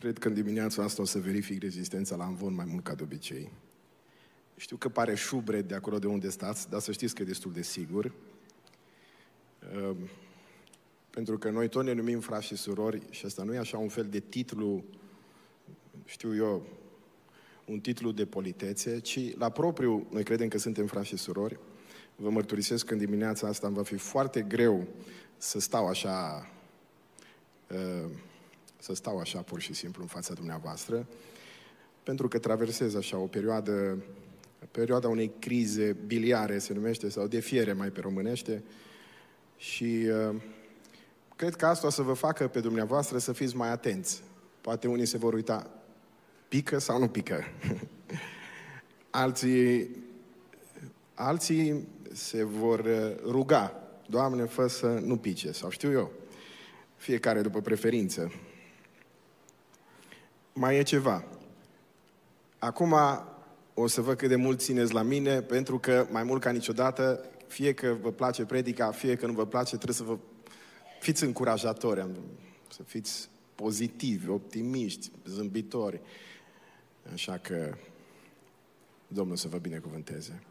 Cred că în dimineața asta o să verific rezistența la învon mai mult ca de obicei. Știu că pare șubred de acolo de unde stați, dar să știți că e destul de sigur. Uh, pentru că noi tot ne numim frați și surori și asta nu e așa un fel de titlu, știu eu, un titlu de politețe, ci la propriu noi credem că suntem frați și surori. Vă mărturisesc că în dimineața asta îmi va fi foarte greu să stau așa, uh, să stau așa pur și simplu în fața dumneavoastră, pentru că traversez așa o perioadă, perioada unei crize biliare se numește, sau de fiere mai pe românește, și uh, cred că asta o să vă facă pe dumneavoastră să fiți mai atenți. Poate unii se vor uita, pică sau nu pică? alții, alții se vor uh, ruga, Doamne, fă să nu pice, sau știu eu, fiecare după preferință. Mai e ceva. Acum o să văd cât de mult țineți la mine, pentru că mai mult ca niciodată, fie că vă place predica, fie că nu vă place, trebuie să vă fiți încurajatori, să fiți pozitivi, optimiști, zâmbitori. Așa că Domnul să vă binecuvânteze.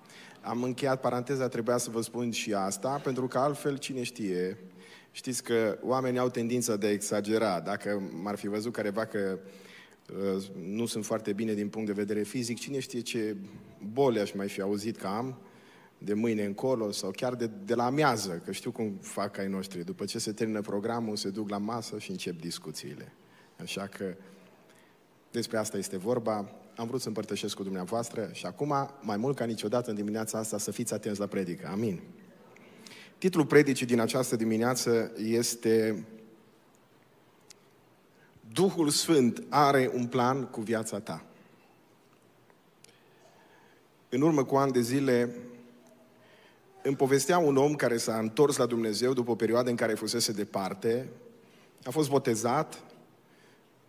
Am încheiat paranteza, trebuia să vă spun și asta, pentru că altfel, cine știe, știți că oamenii au tendința de a exagera. Dacă m-ar fi văzut careva că uh, nu sunt foarte bine din punct de vedere fizic, cine știe ce boli aș mai fi auzit că am de mâine încolo sau chiar de, de la amiază, că știu cum fac ai noștri. După ce se termină programul, se duc la masă și încep discuțiile. Așa că despre asta este vorba. Am vrut să împărtășesc cu dumneavoastră și acum, mai mult ca niciodată în dimineața asta, să fiți atenți la predică. Amin. Titlul predicii din această dimineață este Duhul Sfânt are un plan cu viața ta. În urmă cu ani de zile, îmi povestea un om care s-a întors la Dumnezeu după o perioadă în care fusese departe, a fost botezat,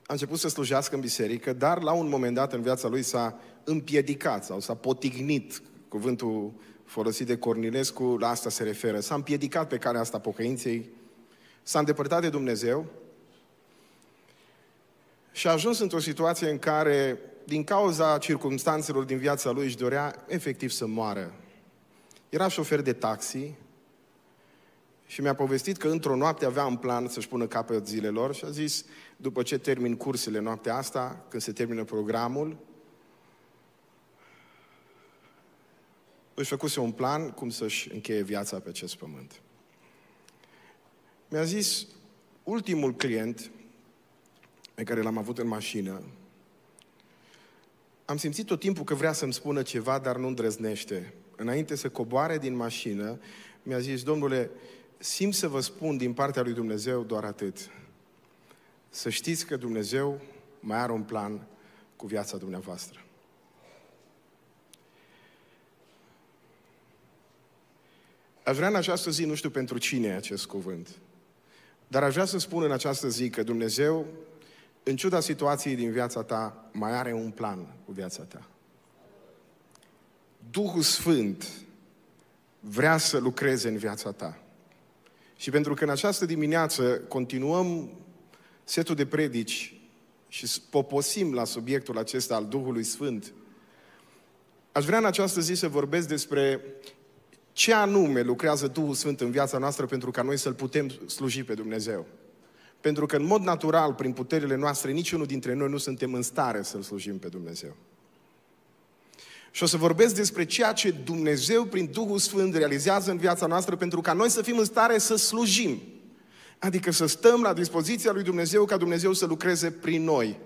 a început să slujească în biserică, dar la un moment dat în viața lui s-a împiedicat sau s-a potignit, cuvântul folosit de Cornilescu, la asta se referă, s-a împiedicat pe calea asta pocăinței, s-a îndepărtat de Dumnezeu și a ajuns într-o situație în care, din cauza circumstanțelor din viața lui, își dorea efectiv să moară. Era șofer de taxi și mi-a povestit că într-o noapte avea în plan să-și pună capăt zilelor și a zis, după ce termin cursele noaptea asta, când se termină programul, își făcuse un plan cum să-și încheie viața pe acest pământ. Mi-a zis, ultimul client pe care l-am avut în mașină, am simțit tot timpul că vrea să-mi spună ceva, dar nu îndrăznește. Înainte să coboare din mașină, mi-a zis, domnule, simt să vă spun din partea lui Dumnezeu doar atât. Să știți că Dumnezeu mai are un plan cu viața dumneavoastră. Aș vrea în această zi, nu știu pentru cine e acest cuvânt, dar aș vrea să spun în această zi că Dumnezeu, în ciuda situației din viața ta, mai are un plan cu viața ta. Duhul Sfânt vrea să lucreze în viața ta. Și pentru că în această dimineață continuăm setul de predici și poposim la subiectul acesta al Duhului Sfânt, aș vrea în această zi să vorbesc despre ce anume lucrează Duhul Sfânt în viața noastră pentru ca noi să-L putem sluji pe Dumnezeu. Pentru că în mod natural, prin puterile noastre, niciunul dintre noi nu suntem în stare să-L slujim pe Dumnezeu. Și o să vorbesc despre ceea ce Dumnezeu, prin Duhul Sfânt, realizează în viața noastră pentru ca noi să fim în stare să slujim. Adică să stăm la dispoziția lui Dumnezeu ca Dumnezeu să lucreze prin noi.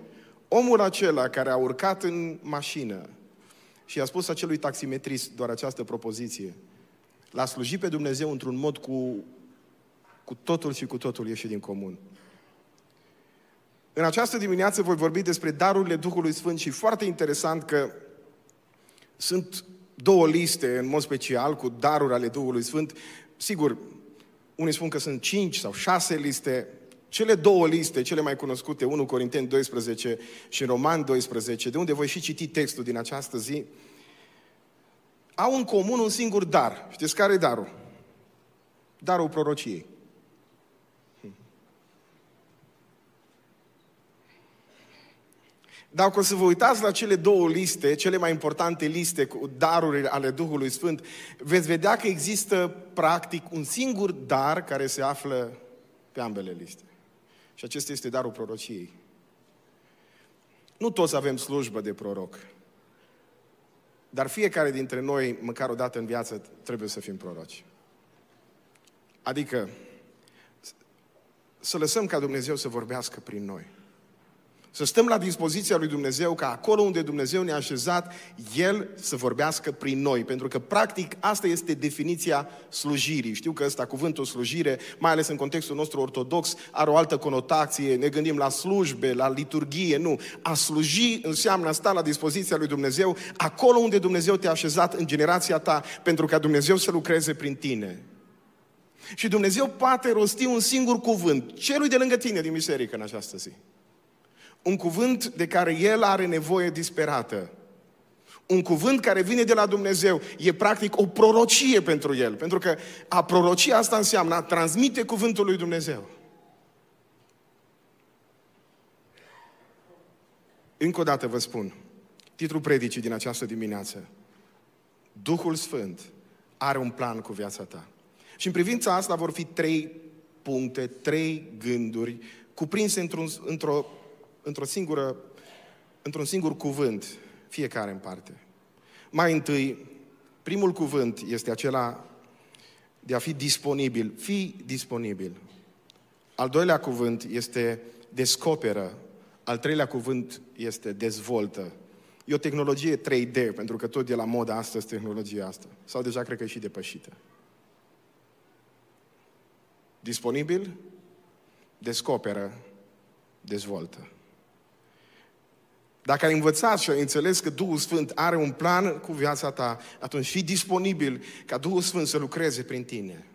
Omul acela care a urcat în mașină și a spus acelui taximetrist doar această propoziție, l-a slujit pe Dumnezeu într-un mod cu, cu totul și cu totul ieșit din comun. În această dimineață voi vorbi despre darurile Duhului Sfânt și foarte interesant că sunt două liste, în mod special, cu daruri ale Duhului Sfânt. Sigur, unii spun că sunt cinci sau șase liste. Cele două liste, cele mai cunoscute, 1 Corinteni 12 și Roman 12, de unde voi și citi textul din această zi, au în comun un singur dar. Știți care e darul? Darul prorociei. Dacă o să vă uitați la cele două liste, cele mai importante liste cu daruri ale Duhului Sfânt, veți vedea că există practic un singur dar care se află pe ambele liste. Și acesta este darul prorociei. Nu toți avem slujbă de proroc. Dar fiecare dintre noi, măcar o dată în viață, trebuie să fim proroci. Adică, să lăsăm ca Dumnezeu să vorbească prin noi. Să stăm la dispoziția lui Dumnezeu ca acolo unde Dumnezeu ne-a așezat, El să vorbească prin noi. Pentru că, practic, asta este definiția slujirii. Știu că ăsta, cuvântul slujire, mai ales în contextul nostru ortodox, are o altă conotație. Ne gândim la slujbe, la liturghie. Nu. A sluji înseamnă a sta la dispoziția lui Dumnezeu acolo unde Dumnezeu te-a așezat în generația ta pentru ca Dumnezeu să lucreze prin tine. Și Dumnezeu poate rosti un singur cuvânt celui de lângă tine din biserică în această zi un cuvânt de care el are nevoie disperată. Un cuvânt care vine de la Dumnezeu. E practic o prorocie pentru el. Pentru că a proroci asta înseamnă a transmite cuvântul lui Dumnezeu. Încă o dată vă spun, titlul predicii din această dimineață. Duhul Sfânt are un plan cu viața ta. Și în privința asta vor fi trei puncte, trei gânduri cuprinse într-un, într-o într-o singură, într-un singur cuvânt, fiecare în parte. Mai întâi, primul cuvânt este acela de a fi disponibil. Fi disponibil. Al doilea cuvânt este descoperă. Al treilea cuvânt este dezvoltă. E o tehnologie 3D, pentru că tot e la moda astăzi tehnologia asta. Sau deja cred că e și depășită. Disponibil, descoperă, dezvoltă. Dacă ai învățat și ai înțeles că Duhul Sfânt are un plan cu viața ta, atunci fii disponibil ca Duhul Sfânt să lucreze prin tine.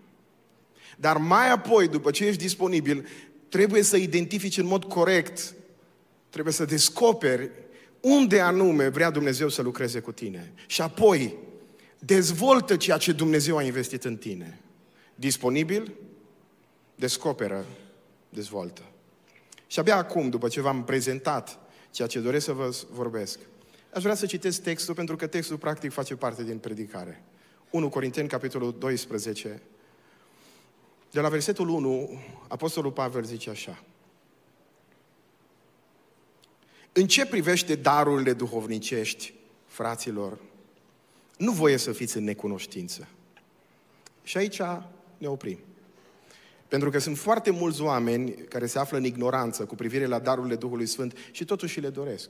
Dar mai apoi, după ce ești disponibil, trebuie să identifici în mod corect, trebuie să descoperi unde anume vrea Dumnezeu să lucreze cu tine. Și apoi, dezvoltă ceea ce Dumnezeu a investit în tine. Disponibil, descoperă, dezvoltă. Și abia acum, după ce v-am prezentat ceea ce doresc să vă vorbesc. Aș vrea să citesc textul, pentru că textul practic face parte din predicare. 1 Corinteni, capitolul 12. De la versetul 1, Apostolul Pavel zice așa. În ce privește darurile duhovnicești, fraților, nu voie să fiți în necunoștință. Și aici ne oprim. Pentru că sunt foarte mulți oameni care se află în ignoranță cu privire la darurile Duhului Sfânt și totuși le doresc.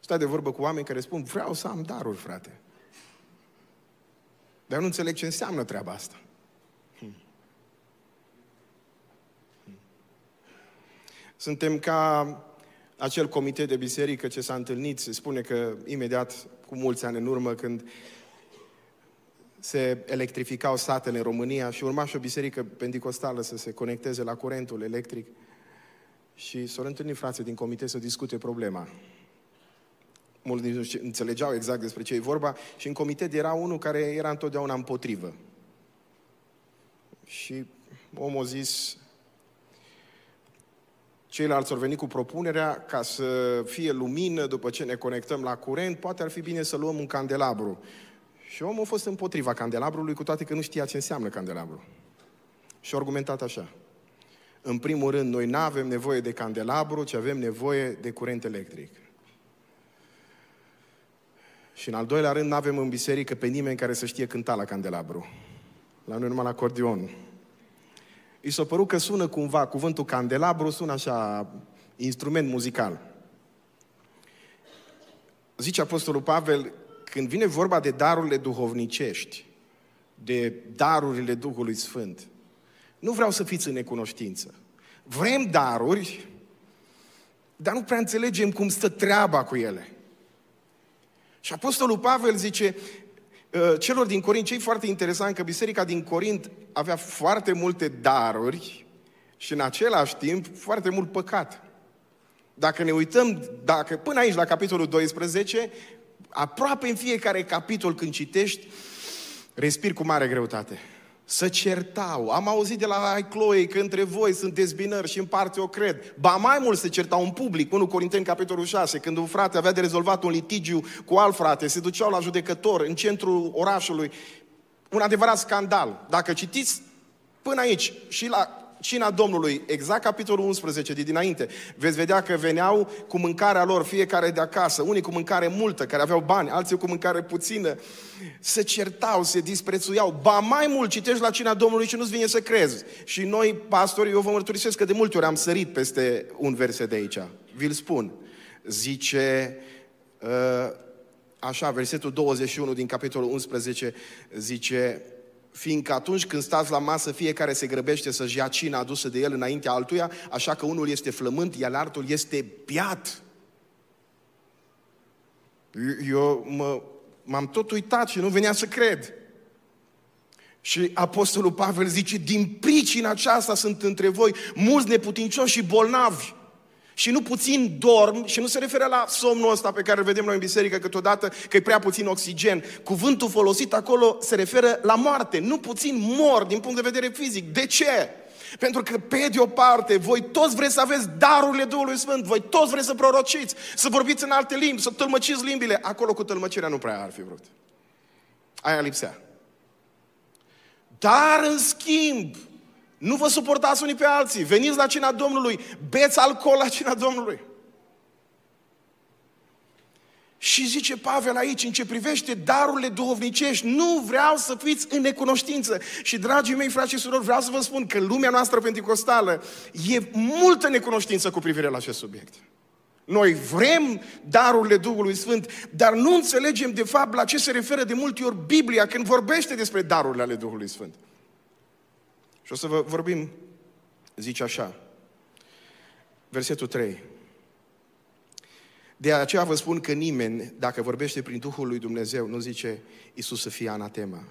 Stai de vorbă cu oameni care spun, vreau să am daruri, frate. Dar eu nu înțeleg ce înseamnă treaba asta. Hmm. Hmm. Suntem ca acel comitet de biserică ce s-a întâlnit, se spune că imediat, cu mulți ani în urmă, când se electrificau satele în România și urma și o biserică pentecostală să se conecteze la curentul electric. Și s-au întâlnit frații din comite să discute problema. Mulți nu înțelegeau exact despre ce e vorba și în comitet era unul care era întotdeauna împotrivă. Și omul a zis, ceilalți au venit cu propunerea ca să fie lumină după ce ne conectăm la curent, poate ar fi bine să luăm un candelabru. Și omul a fost împotriva candelabrului, cu toate că nu știa ce înseamnă candelabru. Și a argumentat așa. În primul rând, noi nu avem nevoie de candelabru, ci avem nevoie de curent electric. Și în al doilea rând, nu avem în biserică pe nimeni care să știe cânta la candelabru. La noi numai la acordeon. I s-a părut că sună cumva, cuvântul candelabru sună așa, instrument muzical. Zice Apostolul Pavel, când vine vorba de darurile duhovnicești, de darurile Duhului Sfânt, nu vreau să fiți în necunoștință. Vrem daruri, dar nu prea înțelegem cum stă treaba cu ele. Și Apostolul Pavel zice ă, celor din Corint, ce foarte interesant că biserica din Corint avea foarte multe daruri și în același timp foarte mult păcat. Dacă ne uităm, dacă până aici la capitolul 12, aproape în fiecare capitol când citești, respiri cu mare greutate. să certau. Am auzit de la Chloe că între voi sunt dezbinări și în parte o cred. Ba mai mult se certau în public, 1 Corinteni capitolul 6, când un frate avea de rezolvat un litigiu cu alt frate, se duceau la judecător în centrul orașului. Un adevărat scandal. Dacă citiți până aici și la cina Domnului, exact capitolul 11 de dinainte, veți vedea că veneau cu mâncarea lor, fiecare de acasă, unii cu mâncare multă, care aveau bani, alții cu mâncare puțină, se certau, se disprețuiau. Ba mai mult, citești la cina Domnului și nu-ți vine să crezi. Și noi, pastori, eu vă mărturisesc că de multe ori am sărit peste un verset de aici. Vi-l spun. Zice, uh, așa, versetul 21 din capitolul 11, zice, fiindcă atunci când stați la masă, fiecare se grăbește să-și ia cina adusă de el înaintea altuia, așa că unul este flământ, iar altul este piat. Eu mă, m-am tot uitat și nu venea să cred. Și Apostolul Pavel zice, din pricina aceasta sunt între voi mulți neputincioși și bolnavi și nu puțin dorm, și nu se referă la somnul ăsta pe care îl vedem noi în biserică câteodată, că e prea puțin oxigen. Cuvântul folosit acolo se referă la moarte. Nu puțin mor din punct de vedere fizic. De ce? Pentru că, pe de o parte, voi toți vreți să aveți darurile Duhului Sfânt, voi toți vreți să prorociți, să vorbiți în alte limbi, să tălmăciți limbile. Acolo cu tălmăcirea nu prea ar fi vrut. Aia lipsea. Dar, în schimb, nu vă suportați unii pe alții. Veniți la cina Domnului, beți alcool la cina Domnului. Și zice Pavel aici, în ce privește darurile duhovnicești, nu vreau să fiți în necunoștință. Și, dragii mei, frați și surori, vreau să vă spun că lumea noastră pentecostală e multă necunoștință cu privire la acest subiect. Noi vrem darurile Duhului Sfânt, dar nu înțelegem de fapt la ce se referă de multe ori Biblia când vorbește despre darurile ale Duhului Sfânt. Și o să vă vorbim, zice așa, versetul 3. De aceea vă spun că nimeni, dacă vorbește prin Duhul lui Dumnezeu, nu zice Isus să fie anatema.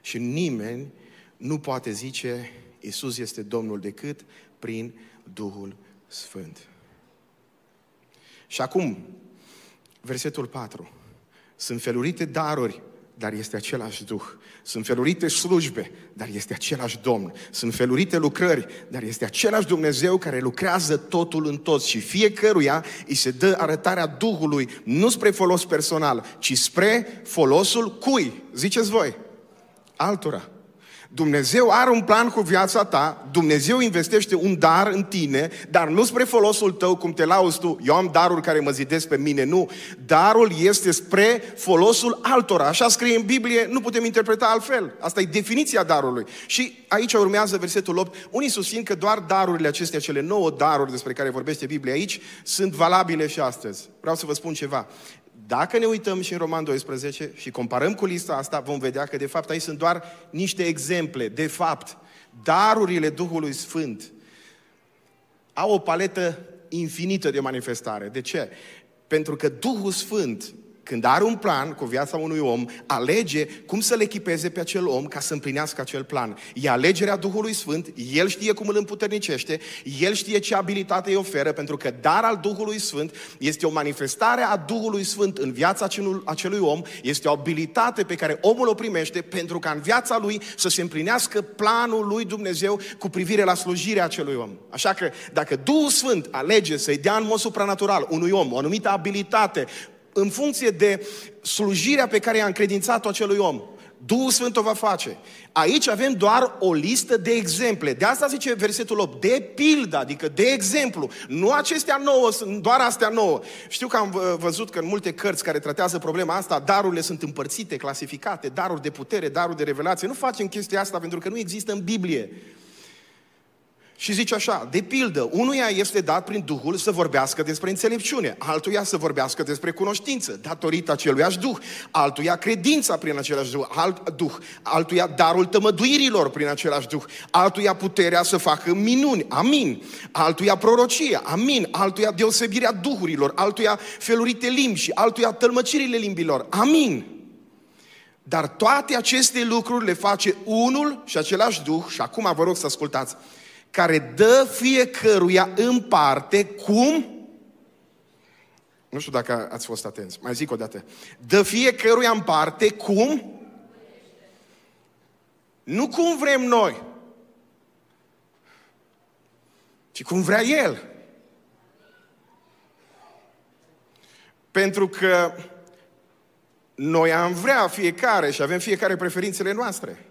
Și nimeni nu poate zice Isus este Domnul decât prin Duhul Sfânt. Și acum, versetul 4. Sunt felurite daruri dar este același Duh. Sunt felurite slujbe, dar este același Domn. Sunt felurite lucrări, dar este același Dumnezeu care lucrează totul în toți și fiecăruia îi se dă arătarea Duhului, nu spre folos personal, ci spre folosul cui? Ziceți voi? Altora. Dumnezeu are un plan cu viața ta, Dumnezeu investește un dar în tine, dar nu spre folosul tău, cum te lauzi tu, eu am daruri care mă zidesc pe mine, nu. Darul este spre folosul altora. Așa scrie în Biblie, nu putem interpreta altfel. Asta e definiția darului. Și aici urmează versetul 8. Unii susțin că doar darurile acestea, cele nouă daruri despre care vorbește Biblia aici, sunt valabile și astăzi. Vreau să vă spun ceva. Dacă ne uităm și în Roman 12 și comparăm cu lista asta, vom vedea că de fapt aici sunt doar niște exemple. De fapt, darurile Duhului Sfânt au o paletă infinită de manifestare. De ce? Pentru că Duhul Sfânt când are un plan cu viața unui om, alege cum să-l echipeze pe acel om ca să împlinească acel plan. E alegerea Duhului Sfânt, El știe cum îl împuternicește, El știe ce abilitate îi oferă, pentru că dar al Duhului Sfânt este o manifestare a Duhului Sfânt în viața acelui om, este o abilitate pe care omul o primește pentru ca în viața lui să se împlinească planul lui Dumnezeu cu privire la slujirea acelui om. Așa că dacă Duhul Sfânt alege să-i dea în mod supranatural unui om o anumită abilitate, în funcție de slujirea pe care i-a încredințat-o acelui om. Duhul Sfânt o va face. Aici avem doar o listă de exemple. De asta zice versetul 8, de pildă, adică de exemplu. Nu acestea nouă, sunt doar astea nouă. Știu că am văzut că în multe cărți care tratează problema asta, darurile sunt împărțite, clasificate, daruri de putere, daruri de revelație. Nu facem chestia asta pentru că nu există în Biblie. Și zice așa, de pildă, unuia este dat prin Duhul să vorbească despre înțelepciune, altuia să vorbească despre cunoștință, datorită aceluiași Duh, altuia credința prin același Duh, alt Duh, altuia darul tămăduirilor prin același Duh, altuia puterea să facă minuni, amin, altuia prorocie, amin, altuia deosebirea duhurilor, altuia felurite limbi și altuia tălmăcirile limbilor, amin. Dar toate aceste lucruri le face unul și același Duh, și acum vă rog să ascultați, care dă fiecăruia în parte cum? Nu știu dacă ați fost atenți, mai zic o dată. Dă fiecăruia în parte cum? Nu cum vrem noi, ci cum vrea El. Pentru că noi am vrea fiecare și avem fiecare preferințele noastre.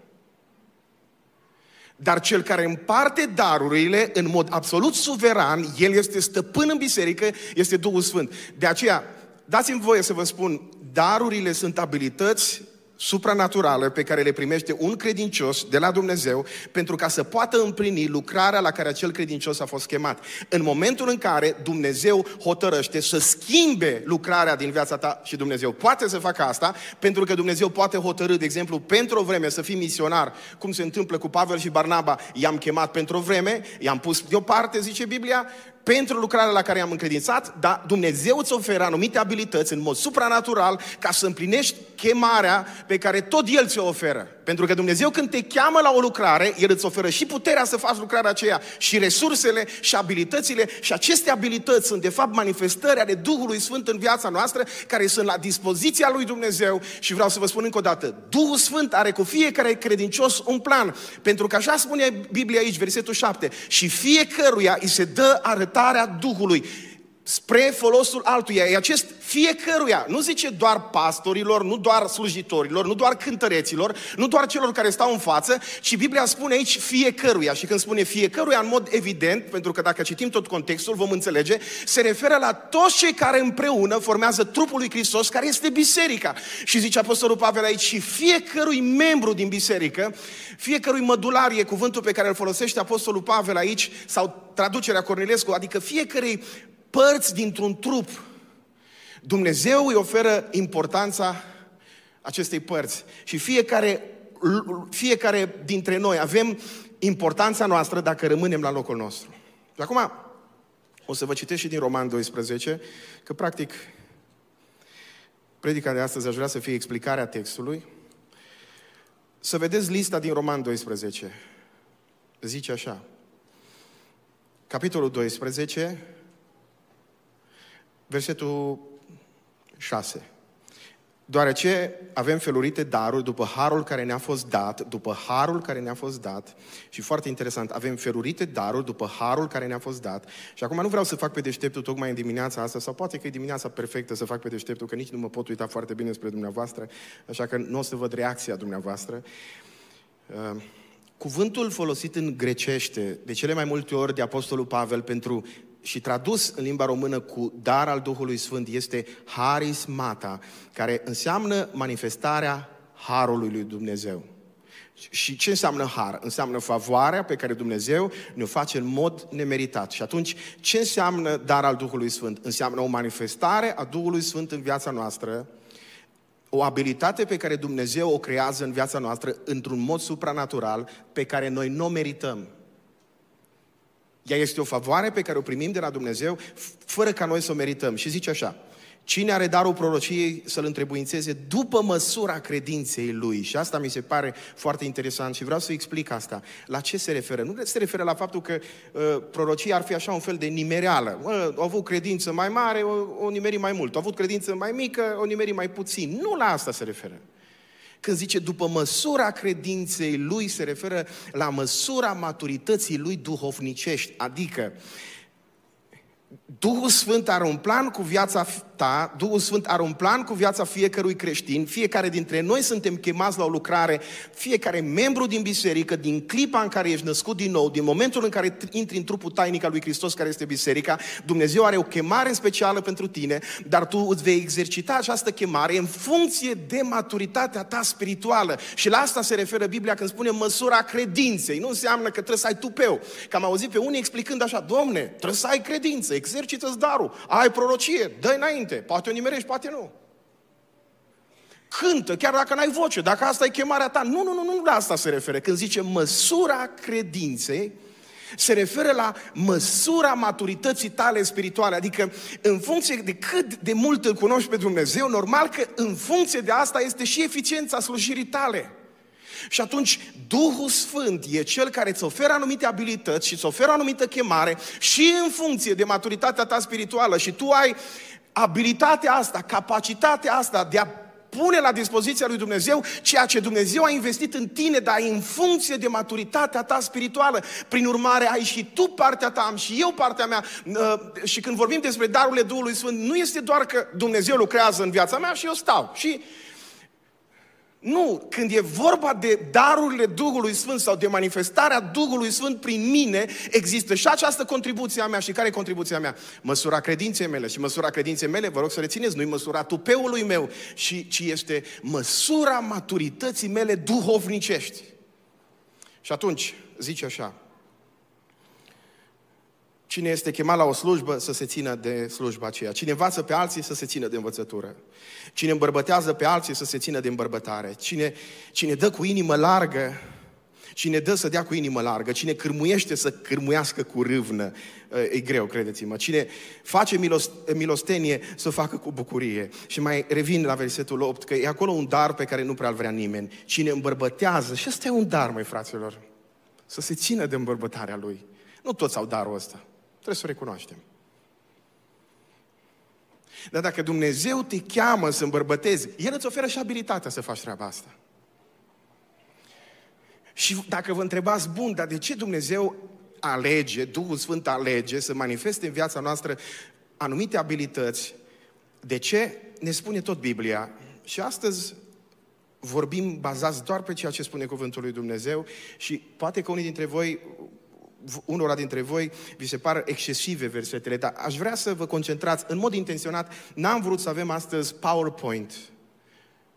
Dar cel care împarte darurile în mod absolut suveran, el este stăpân în biserică, este Duhul Sfânt. De aceea, dați-mi voie să vă spun, darurile sunt abilități supranaturală pe care le primește un credincios de la Dumnezeu pentru ca să poată împlini lucrarea la care acel credincios a fost chemat. În momentul în care Dumnezeu hotărăște să schimbe lucrarea din viața ta și Dumnezeu poate să facă asta, pentru că Dumnezeu poate hotărâ, de exemplu, pentru o vreme să fii misionar, cum se întâmplă cu Pavel și Barnaba, i-am chemat pentru o vreme, i-am pus deoparte, zice Biblia, pentru lucrarea la care i-am încredințat, dar Dumnezeu îți oferă anumite abilități în mod supranatural ca să împlinești chemarea pe care tot El ți-o oferă. Pentru că Dumnezeu când te cheamă la o lucrare, El îți oferă și puterea să faci lucrarea aceea, și resursele, și abilitățile, și aceste abilități sunt de fapt manifestări ale Duhului Sfânt în viața noastră, care sunt la dispoziția lui Dumnezeu și vreau să vă spun încă o dată, Duhul Sfânt are cu fiecare credincios un plan, pentru că așa spune Biblia aici, versetul 7, și fiecăruia îi se dă arătarea Duhului spre folosul altuia. E acest fiecăruia, nu zice doar pastorilor, nu doar slujitorilor, nu doar cântăreților, nu doar celor care stau în față, ci Biblia spune aici fiecăruia. Și când spune fiecăruia, în mod evident, pentru că dacă citim tot contextul, vom înțelege, se referă la toți cei care împreună formează trupul lui Hristos, care este biserica. Și zice Apostolul Pavel aici, și fiecărui membru din biserică, fiecărui mădular e cuvântul pe care îl folosește Apostolul Pavel aici, sau traducerea Cornilescu, adică fiecărui părți dintr-un trup. Dumnezeu îi oferă importanța acestei părți. Și fiecare, fiecare dintre noi avem importanța noastră dacă rămânem la locul nostru. Și acum o să vă citesc și din Roman 12, că practic predica de astăzi aș vrea să fie explicarea textului. Să vedeți lista din Roman 12. Zice așa. Capitolul 12, versetul 6. Deoarece avem felurite daruri după harul care ne-a fost dat, după harul care ne-a fost dat, și foarte interesant, avem felurite daruri după harul care ne-a fost dat. Și acum nu vreau să fac pe deșteptul tocmai în dimineața asta, sau poate că e dimineața perfectă să fac pe deșteptul, că nici nu mă pot uita foarte bine spre dumneavoastră, așa că nu o să văd reacția dumneavoastră. Uh, cuvântul folosit în grecește, de cele mai multe ori de Apostolul Pavel pentru și tradus în limba română cu dar al Duhului Sfânt este harismata, care înseamnă manifestarea harului lui Dumnezeu. Și ce înseamnă har? Înseamnă favoarea pe care Dumnezeu ne-o face în mod nemeritat. Și atunci, ce înseamnă dar al Duhului Sfânt? Înseamnă o manifestare a Duhului Sfânt în viața noastră, o abilitate pe care Dumnezeu o creează în viața noastră într-un mod supranatural pe care noi nu o merităm. Ea este o favoare pe care o primim de la Dumnezeu fără ca noi să o merităm. Și zice așa, Cine are darul prorociei să-l întrebuințeze după măsura credinței lui. Și asta mi se pare foarte interesant și vreau să explic asta. La ce se referă? Nu se referă la faptul că uh, prorocia ar fi așa un fel de nimereală. Uh, au avut credință mai mare, o, o nimeri mai mult. Au avut credință mai mică, o nimeri mai puțin. Nu la asta se referă. Când zice după măsura credinței lui, se referă la măsura maturității lui duhovnicești, adică Duhul Sfânt are un plan cu viața ta, Duhul Sfânt are un plan cu viața fiecărui creștin, fiecare dintre noi suntem chemați la o lucrare, fiecare membru din biserică, din clipa în care ești născut din nou, din momentul în care intri în trupul tainic al lui Hristos care este biserica, Dumnezeu are o chemare specială pentru tine, dar tu îți vei exercita această chemare în funcție de maturitatea ta spirituală. Și la asta se referă Biblia când spune măsura credinței. Nu înseamnă că trebuie să ai tupeu. Că am auzit pe unii explicând așa, domne, trebuie să ai credință, exercită-ți darul, ai prorocie, dă înainte, poate o nimerești, poate nu. Cântă, chiar dacă n-ai voce, dacă asta e chemarea ta. Nu, nu, nu, nu la asta se referă. Când zice măsura credinței, se referă la măsura maturității tale spirituale, adică în funcție de cât de mult îl cunoști pe Dumnezeu, normal că în funcție de asta este și eficiența slujirii tale. Și atunci Duhul Sfânt e cel care îți oferă anumite abilități și îți oferă anumită chemare și în funcție de maturitatea ta spirituală și tu ai abilitatea asta, capacitatea asta de a pune la dispoziția lui Dumnezeu ceea ce Dumnezeu a investit în tine, dar în funcție de maturitatea ta spirituală. Prin urmare, ai și tu partea ta, am și eu partea mea. Uh, și când vorbim despre darurile Duhului Sfânt, nu este doar că Dumnezeu lucrează în viața mea și eu stau. Și nu, când e vorba de darurile Duhului Sfânt sau de manifestarea Duhului Sfânt prin mine, există și această contribuție a mea. Și care e contribuția mea? Măsura credinței mele. Și măsura credinței mele, vă rog să rețineți, nu-i măsura tupeului meu, ci, ci este măsura maturității mele duhovnicești. Și atunci, zice așa, Cine este chemat la o slujbă să se țină de slujba aceea. Cine învață pe alții să se țină de învățătură. Cine îmbărbătează pe alții să se țină de îmbărbătare. Cine, cine dă cu inimă largă, cine dă să dea cu inimă largă. Cine cârmuiește să cârmuiască cu râvnă. E greu, credeți-mă. Cine face milos, milostenie să o facă cu bucurie. Și mai revin la versetul 8, că e acolo un dar pe care nu prea-l vrea nimeni. Cine îmbărbătează, și ăsta e un dar, mai fraților, să se țină de îmbărbătarea lui. Nu toți au darul ăsta. Trebuie să o recunoaștem. Dar dacă Dumnezeu te cheamă să îmbărbătezi, El îți oferă și abilitatea să faci treaba asta. Și dacă vă întrebați, bun, dar de ce Dumnezeu alege, Duhul Sfânt alege să manifeste în viața noastră anumite abilități, de ce? Ne spune tot Biblia. Și astăzi vorbim bazați doar pe ceea ce spune Cuvântul lui Dumnezeu și poate că unii dintre voi unora dintre voi vi se par excesive versetele, dar aș vrea să vă concentrați în mod intenționat. N-am vrut să avem astăzi PowerPoint.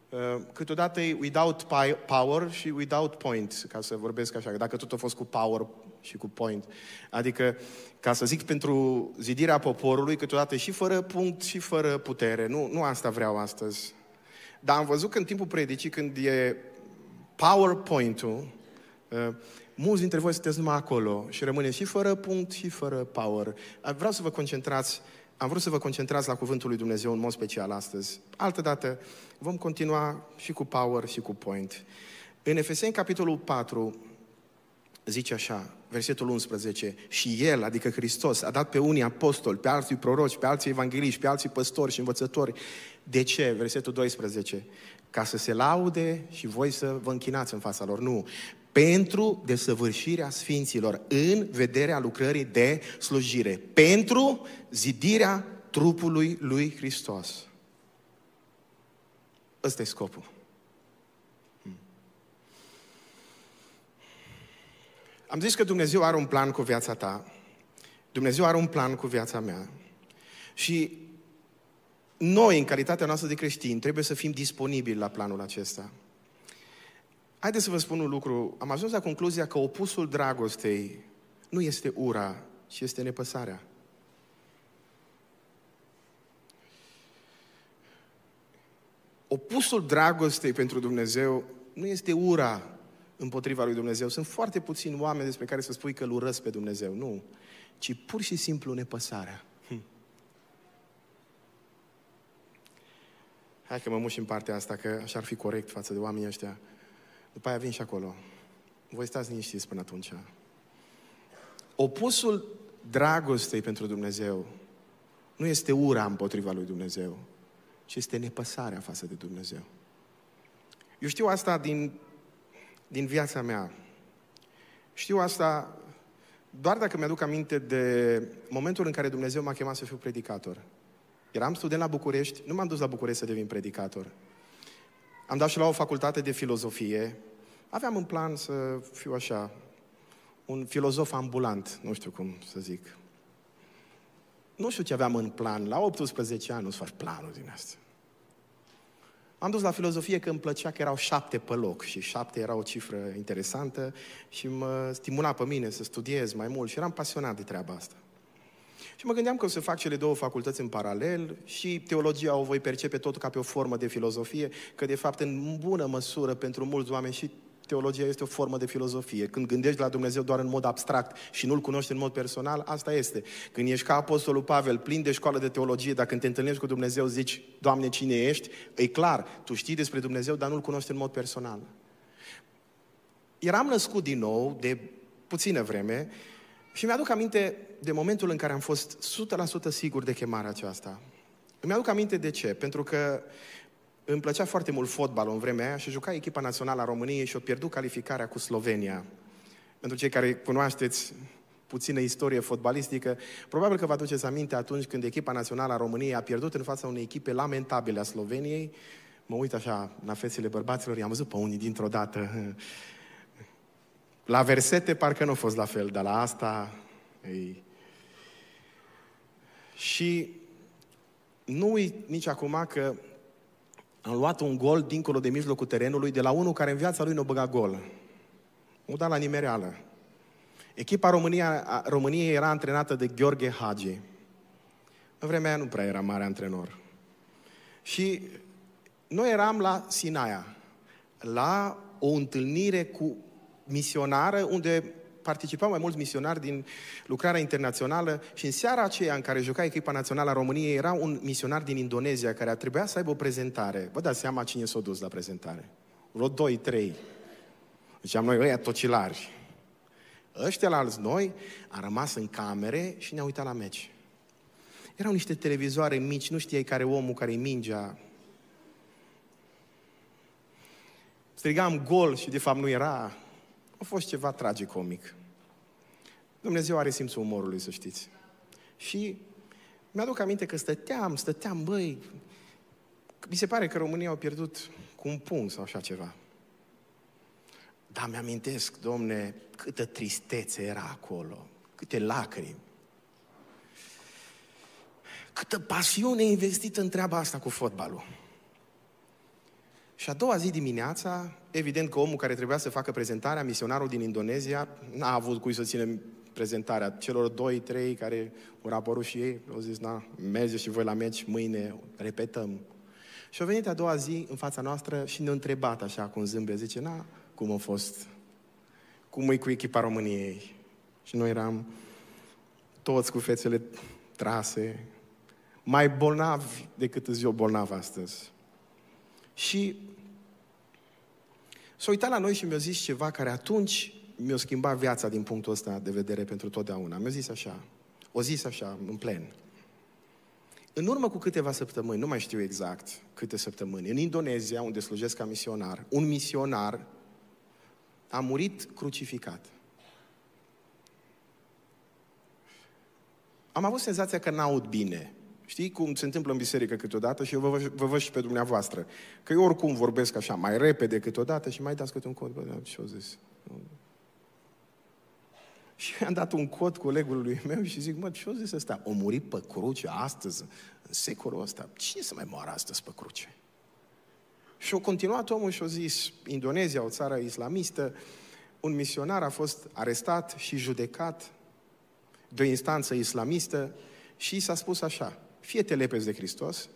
Uh, câteodată e without power și without point, ca să vorbesc așa, dacă tot a fost cu power și cu point. Adică, ca să zic, pentru zidirea poporului, câteodată și fără punct și fără putere. Nu, nu asta vreau astăzi. Dar am văzut că în timpul predicii, când e PowerPoint-ul, uh, mulți dintre voi sunteți numai acolo și rămâne și fără punct și fără power. Vreau să vă concentrați, am vrut să vă concentrați la Cuvântul lui Dumnezeu în mod special astăzi. Altădată vom continua și cu power și cu point. În Efeseni, capitolul 4, zice așa, versetul 11, și El, adică Hristos, a dat pe unii apostoli, pe alții proroci, pe alții evangeliști, pe alții păstori și învățători. De ce? Versetul 12. Ca să se laude și voi să vă închinați în fața lor. Nu pentru desăvârșirea sfinților în vederea lucrării de slujire, pentru zidirea trupului lui Hristos. Ăsta e scopul. Hmm. Am zis că Dumnezeu are un plan cu viața ta. Dumnezeu are un plan cu viața mea. Și noi, în calitatea noastră de creștini, trebuie să fim disponibili la planul acesta. Haideți să vă spun un lucru. Am ajuns la concluzia că opusul dragostei nu este ura, ci este nepăsarea. Opusul dragostei pentru Dumnezeu nu este ura împotriva lui Dumnezeu. Sunt foarte puțini oameni despre care să spui că îl urăsc pe Dumnezeu. Nu. Ci pur și simplu nepăsarea. Hai că mă muși în partea asta, că așa ar fi corect față de oamenii ăștia. După aia vin și acolo. Voi stați liniștiți până atunci. Opusul dragostei pentru Dumnezeu nu este ura împotriva lui Dumnezeu, ci este nepăsarea față de Dumnezeu. Eu știu asta din, din viața mea. Știu asta doar dacă mi-aduc aminte de momentul în care Dumnezeu m-a chemat să fiu predicator. Eram student la București, nu m-am dus la București să devin predicator. Am dat și la o facultate de filozofie. Aveam în plan să fiu așa, un filozof ambulant, nu știu cum să zic. Nu știu ce aveam în plan. La 18 ani nu-ți faci planuri din astea. Am dus la filozofie că îmi plăcea că erau șapte pe loc și șapte era o cifră interesantă și mă stimula pe mine să studiez mai mult și eram pasionat de treaba asta. Și mă gândeam că o să fac cele două facultăți în paralel și teologia o voi percepe tot ca pe o formă de filozofie, că de fapt în bună măsură pentru mulți oameni și teologia este o formă de filozofie. Când gândești la Dumnezeu doar în mod abstract și nu-L cunoști în mod personal, asta este. Când ești ca Apostolul Pavel, plin de școală de teologie, dacă te întâlnești cu Dumnezeu, zici, Doamne, cine ești? E clar, tu știi despre Dumnezeu, dar nu-L cunoști în mod personal. Eram născut din nou, de puțină vreme, și mi-aduc aminte de momentul în care am fost 100% sigur de chemarea aceasta. Îmi aduc aminte de ce? Pentru că îmi plăcea foarte mult fotbalul în vremea aia și juca echipa națională a României și o pierdut calificarea cu Slovenia. Pentru cei care cunoașteți puțină istorie fotbalistică, probabil că vă aduceți aminte atunci când echipa națională a României a pierdut în fața unei echipe lamentabile a Sloveniei. Mă uit așa la fețele bărbaților, i-am văzut pe unii dintr-o dată. La versete parcă nu a fost la fel, dar la asta... Ei... Și nu uit nici acum că am luat un gol dincolo de mijlocul terenului de la unul care în viața lui nu băga gol. O dat la nimereală. Echipa România, României era antrenată de Gheorghe Hagi. În vremea aia nu prea era mare antrenor. Și noi eram la Sinaia, la o întâlnire cu misionară, unde participau mai mulți misionari din lucrarea internațională și în seara aceea în care juca echipa națională a României era un misionar din Indonezia care a trebuit să aibă o prezentare. Vă dați seama cine s-a dus la prezentare. Vreo doi, trei. Ziceam noi, ăia tocilari. Ăștia la alți noi a rămas în camere și ne-a uitat la meci. Erau niște televizoare mici, nu știai care omul care-i mingea. Strigam gol și de fapt nu era. A fost ceva tragicomic. Dumnezeu are simțul umorului, să știți. Și mi-aduc aminte că stăteam, stăteam, băi, mi se pare că România au pierdut cu un punct sau așa ceva. Dar mi-amintesc, domne, câtă tristețe era acolo, câte lacrimi. Câtă pasiune investită în treaba asta cu fotbalul. Și a doua zi dimineața, evident că omul care trebuia să facă prezentarea, misionarul din Indonezia, n-a avut cui să țină prezentarea. Celor doi, trei care au apărut și ei, au zis, na, merge și voi la meci, mâine repetăm. Și a venit a doua zi în fața noastră și ne-a întrebat așa cu un zâmbet, zice, na, cum a fost, cum e cu echipa României. Și noi eram toți cu fețele trase, mai bolnavi decât îți eu bolnav astăzi. Și s-a uitat la noi și mi-a zis ceva care atunci mi-a schimbat viața din punctul ăsta de vedere pentru totdeauna. Mi-a zis așa, o zis așa, în plen. În urmă cu câteva săptămâni, nu mai știu exact câte săptămâni, în Indonezia, unde slujesc ca misionar, un misionar a murit crucificat. Am avut senzația că n-aud bine. Știi cum se întâmplă în biserică câteodată și eu vă, vă văd și pe dumneavoastră. Că eu oricum vorbesc așa, mai repede câteodată și mai dați câte un cod. Bă, da, ce-o zis? Și am dat un cod colegului meu și zic, mă, ce-o zis ăsta? O murit pe cruce astăzi, în secolul ăsta. Cine să mai moară astăzi pe cruce? Și au continuat omul și a zis, Indonezia, o țară islamistă, un misionar a fost arestat și judecat de o instanță islamistă și s-a spus așa, fie te lepezi de Hristos,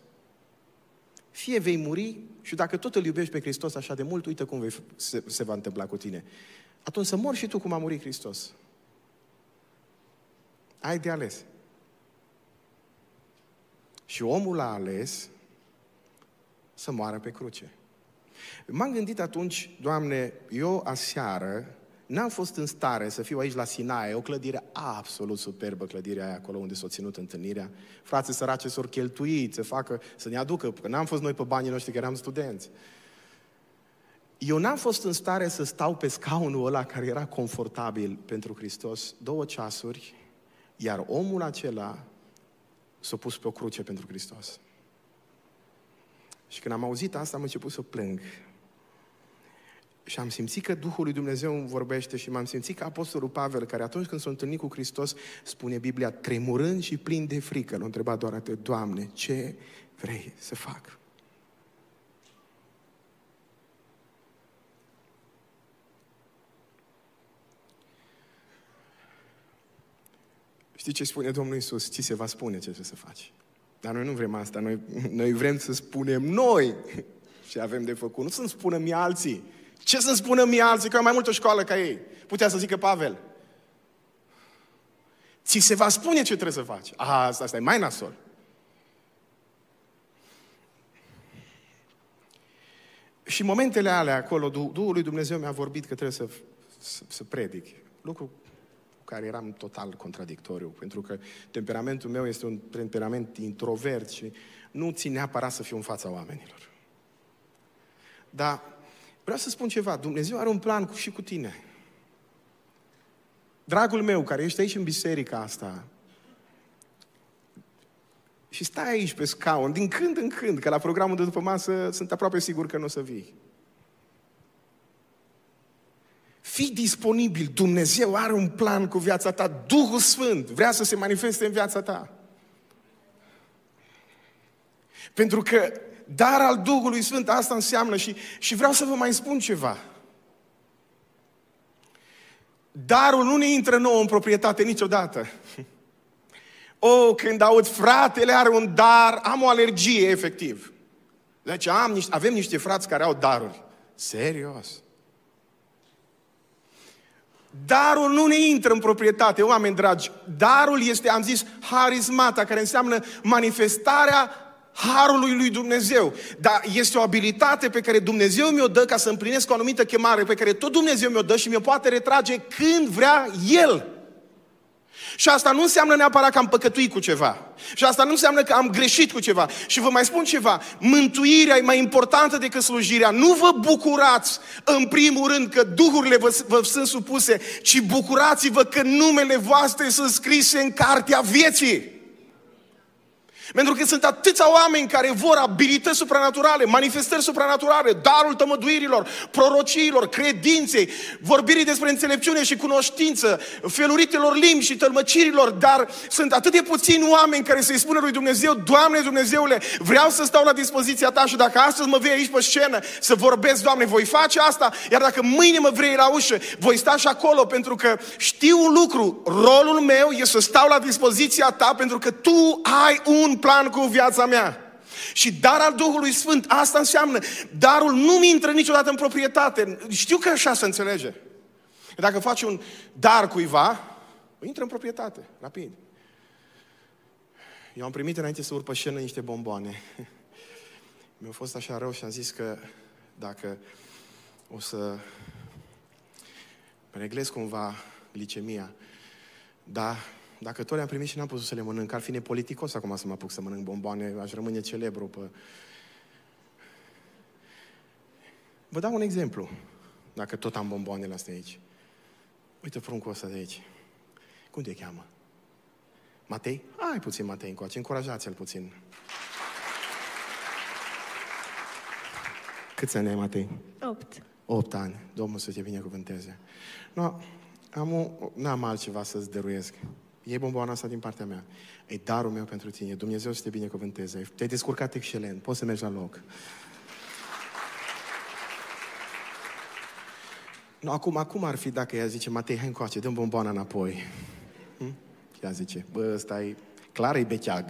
fie vei muri și dacă tot îl iubești pe Hristos așa de mult, uite cum vei, se, se va întâmpla cu tine. Atunci să mori și tu cum a murit Hristos. Ai de ales. Și omul a ales să moară pe cruce. M-am gândit atunci, Doamne, eu aseară n-am fost în stare să fiu aici la Sinaie, o clădire absolut superbă, clădirea aia acolo unde s-a ținut întâlnirea. Frații sărace s-au cheltuit să facă, să ne aducă, că n-am fost noi pe banii noștri, că eram studenți. Eu n-am fost în stare să stau pe scaunul ăla care era confortabil pentru Hristos două ceasuri, iar omul acela s-a pus pe o cruce pentru Hristos. Și când am auzit asta, am început să plâng. Și am simțit că Duhul lui Dumnezeu îmi vorbește și m-am simțit ca Apostolul Pavel, care atunci când s-a întâlnit cu Hristos, spune Biblia, tremurând și plin de frică, l-a întrebat doar atât, Doamne, ce vrei să fac? Știi ce spune Domnul Isus? Ți se va spune ce trebuie să faci. Dar noi nu vrem asta, noi, noi vrem să spunem noi ce avem de făcut, nu să-mi spună mie alții. Ce să-mi spună mie alții, că eu am mai multă școală ca ei? Putea să zică Pavel. Ți se va spune ce trebuie să faci. Aha, asta, asta e mai nasol. Și momentele alea acolo, Duhul lui Dumnezeu mi-a vorbit că trebuie să, să, să predic. Lucru care eram total contradictoriu, pentru că temperamentul meu este un temperament introvert și nu țin neapărat să fiu în fața oamenilor. Dar vreau să spun ceva. Dumnezeu are un plan cu, și cu tine. Dragul meu, care ești aici în biserica asta, și stai aici pe scaun, din când în când, că la programul de după masă sunt aproape sigur că nu o să vii. Fii disponibil, Dumnezeu are un plan cu viața ta, Duhul Sfânt vrea să se manifeste în viața ta. Pentru că dar al Duhului Sfânt asta înseamnă și, și vreau să vă mai spun ceva. Darul nu ne intră nouă în proprietate niciodată. O, când aud fratele are un dar, am o alergie efectiv. Deci am niște, avem niște frați care au daruri. Serios. Darul nu ne intră în proprietate, oameni dragi. Darul este, am zis, harismata, care înseamnă manifestarea harului lui Dumnezeu. Dar este o abilitate pe care Dumnezeu mi-o dă ca să împlinesc o anumită chemare, pe care tot Dumnezeu mi-o dă și mi-o poate retrage când vrea El. Și asta nu înseamnă neapărat că am păcătuit cu ceva. Și asta nu înseamnă că am greșit cu ceva. Și vă mai spun ceva, mântuirea e mai importantă decât slujirea. Nu vă bucurați în primul rând că duhurile vă, vă sunt supuse, ci bucurați-vă că numele voastre sunt scrise în cartea vieții. Pentru că sunt atâția oameni care vor abilități supranaturale, manifestări supranaturale, darul tămăduirilor, prorociilor, credinței, vorbirii despre înțelepciune și cunoștință, feluritelor limbi și tălmăcirilor, dar sunt atât de puțini oameni care să-i spună lui Dumnezeu, Doamne Dumnezeule, vreau să stau la dispoziția Ta și dacă astăzi mă vei aici pe scenă să vorbesc, Doamne, voi face asta, iar dacă mâine mă vrei la ușă, voi sta și acolo pentru că știu un lucru, rolul meu este să stau la dispoziția Ta pentru că Tu ai un plan cu viața mea. Și dar al Duhului Sfânt, asta înseamnă, darul nu mi intră niciodată în proprietate. Știu că așa se înțelege. Dacă faci un dar cuiva, intră în proprietate, rapid. Eu am primit înainte să urc pe scenă niște bomboane. Mi-a fost așa rău și am zis că dacă o să reglez cumva glicemia, da, dacă tot le-am primit și n-am putut să le mănânc, ar fi nepoliticos acum să mă apuc să mănânc bomboane, aș rămâne celebru pe... Vă dau un exemplu, dacă tot am bomboanele astea aici. Uite pruncul ăsta de aici. Cum te cheamă? Matei? Ai puțin Matei încoace, încurajați-l puțin. Câți ani ai, Matei? Opt. Opt ani. Domnul să te binecuvânteze. No, am o, n-am altceva să-ți dăruiesc. E bomboana asta din partea mea. E darul meu pentru tine. Dumnezeu să te binecuvânteze. Te-ai descurcat excelent. Poți să mergi la loc. No, acum, acum ar fi dacă ea zice, Matei, hai încoace, dăm bomboana înapoi. Hm? Ea zice, bă, ăsta e, clar e becheag.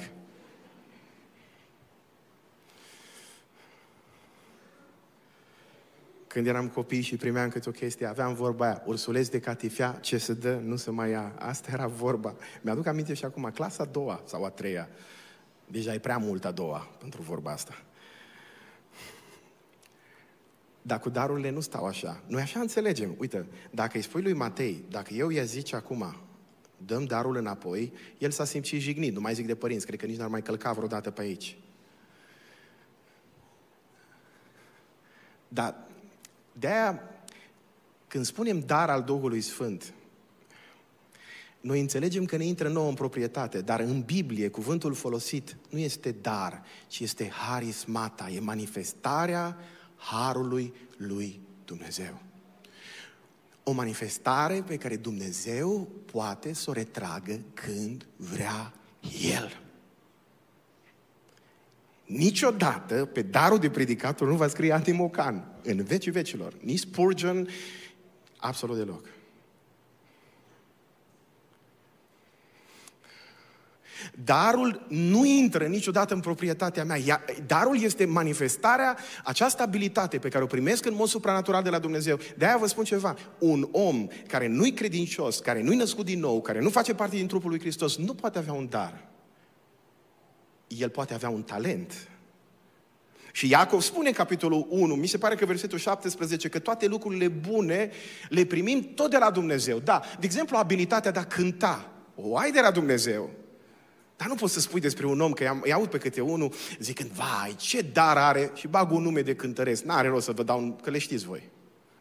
Când eram copii și primeam câte o chestie, aveam vorba aia, ursuleț de catifea, ce se dă, nu se mai ia. Asta era vorba. Mi-aduc aminte și acum, clasa a doua sau a treia. Deja e prea mult a doua pentru vorba asta. Dar cu darurile nu stau așa. Noi așa înțelegem. Uite, dacă îi spui lui Matei, dacă eu i-a zice acum, dăm darul înapoi, el s-a simțit jignit. Nu mai zic de părinți, cred că nici n-ar mai călca vreodată pe aici. Dar de-aia, când spunem dar al Duhului Sfânt, noi înțelegem că ne intră nouă în proprietate, dar în Biblie cuvântul folosit nu este dar, ci este harismata, e manifestarea harului lui Dumnezeu. O manifestare pe care Dumnezeu poate să o retragă când vrea El. Niciodată pe darul de predicator nu va scrie antimocan în vecii vecilor. Nici Spurgeon, absolut deloc. Darul nu intră niciodată în proprietatea mea. Darul este manifestarea, această abilitate pe care o primesc în mod supranatural de la Dumnezeu. De aia vă spun ceva. Un om care nu-i credincios, care nu-i născut din nou, care nu face parte din trupul lui Hristos, nu poate avea un dar el poate avea un talent. Și Iacov spune în capitolul 1, mi se pare că versetul 17, că toate lucrurile bune le primim tot de la Dumnezeu. Da, de exemplu, abilitatea de a cânta. O ai de la Dumnezeu. Dar nu poți să spui despre un om, că îi aud pe câte unul zicând, vai, ce dar are, și bag un nume de cântăresc. N-are rost să vă dau, un, că le știți voi.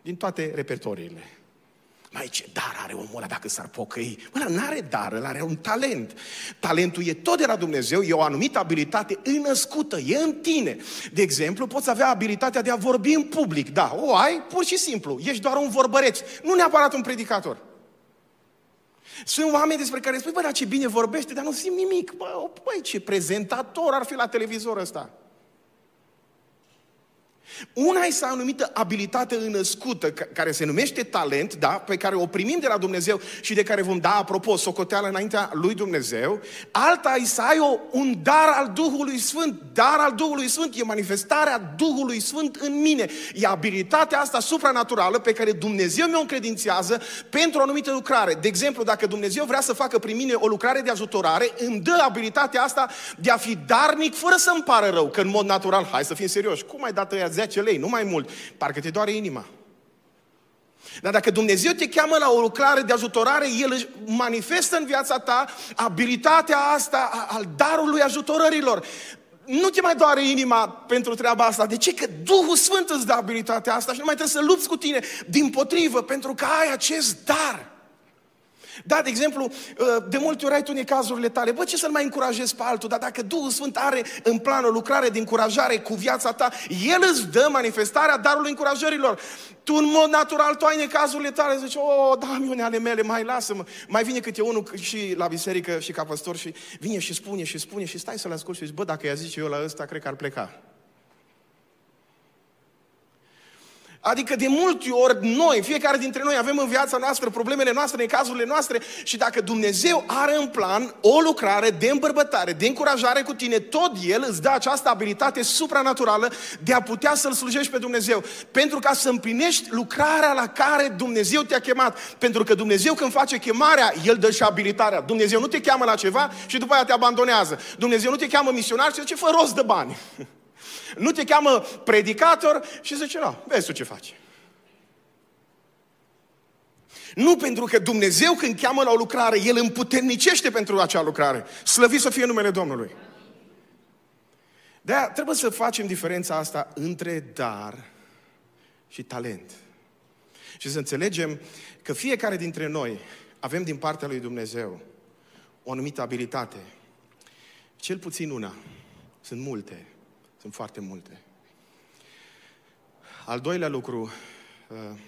Din toate repertoriile. Mai ce dar are omul ăla dacă s-ar pocăi? Mă, nu are dar, ăla are un talent. Talentul e tot de la Dumnezeu, e o anumită abilitate înăscută, e în tine. De exemplu, poți avea abilitatea de a vorbi în public. Da, o ai, pur și simplu. Ești doar un vorbăreț, nu neapărat un predicator. Sunt oameni despre care spui, bă, dar ce bine vorbește, dar nu simt nimic. Bă, băi, ce prezentator ar fi la televizor ăsta. Una este o anumită abilitate înăscută, care se numește talent, da? pe care o primim de la Dumnezeu și de care vom da, apropo, socoteală înaintea lui Dumnezeu. Alta e să ai o, un dar al Duhului Sfânt. Dar al Duhului Sfânt e manifestarea Duhului Sfânt în mine. E abilitatea asta supranaturală pe care Dumnezeu mi-o încredințează pentru o anumită lucrare. De exemplu, dacă Dumnezeu vrea să facă prin mine o lucrare de ajutorare, îmi dă abilitatea asta de a fi darnic fără să-mi pară rău, că în mod natural, hai să fim serioși, cum ai dat ăia 10 lei, nu mai mult, parcă te doare inima. Dar dacă Dumnezeu te cheamă la o lucrare de ajutorare, El își manifestă în viața ta abilitatea asta al darului ajutorărilor. Nu te mai doare inima pentru treaba asta. De ce? Că Duhul Sfânt îți dă abilitatea asta și nu mai trebuie să lupți cu tine. Din potrivă, pentru că ai acest dar. Da, de exemplu, uh, de multe ori ai tu necazurile tale. Bă, ce să-l mai încurajezi pe altul? Dar dacă Duhul Sfânt are în plan o lucrare de încurajare cu viața ta, El îți dă manifestarea darului încurajărilor. Tu în mod natural, tu ai necazurile tale, zici, o, oh, da, miune ale mele, mai lasă-mă. Mai vine câte unul și la biserică și ca păstor și vine și spune și spune și stai să-l ascult și zici, bă, dacă i-a zice eu la ăsta, cred că ar pleca. Adică de multe ori noi, fiecare dintre noi avem în viața noastră problemele noastre, în cazurile noastre și dacă Dumnezeu are în plan o lucrare de îmbărbătare, de încurajare cu tine, tot El îți dă această abilitate supranaturală de a putea să-L slujești pe Dumnezeu. Pentru ca să împlinești lucrarea la care Dumnezeu te-a chemat. Pentru că Dumnezeu când face chemarea, El dă și abilitarea. Dumnezeu nu te cheamă la ceva și după aia te abandonează. Dumnezeu nu te cheamă misionar și zice, fă rost de bani. Nu te cheamă predicator și zice, nu, vezi tu ce faci. Nu pentru că Dumnezeu când cheamă la o lucrare, El împuternicește pentru acea lucrare. Slăvit să fie numele Domnului. de trebuie să facem diferența asta între dar și talent. Și să înțelegem că fiecare dintre noi avem din partea lui Dumnezeu o anumită abilitate. Cel puțin una. Sunt multe. Sunt foarte multe. Al doilea lucru, uh,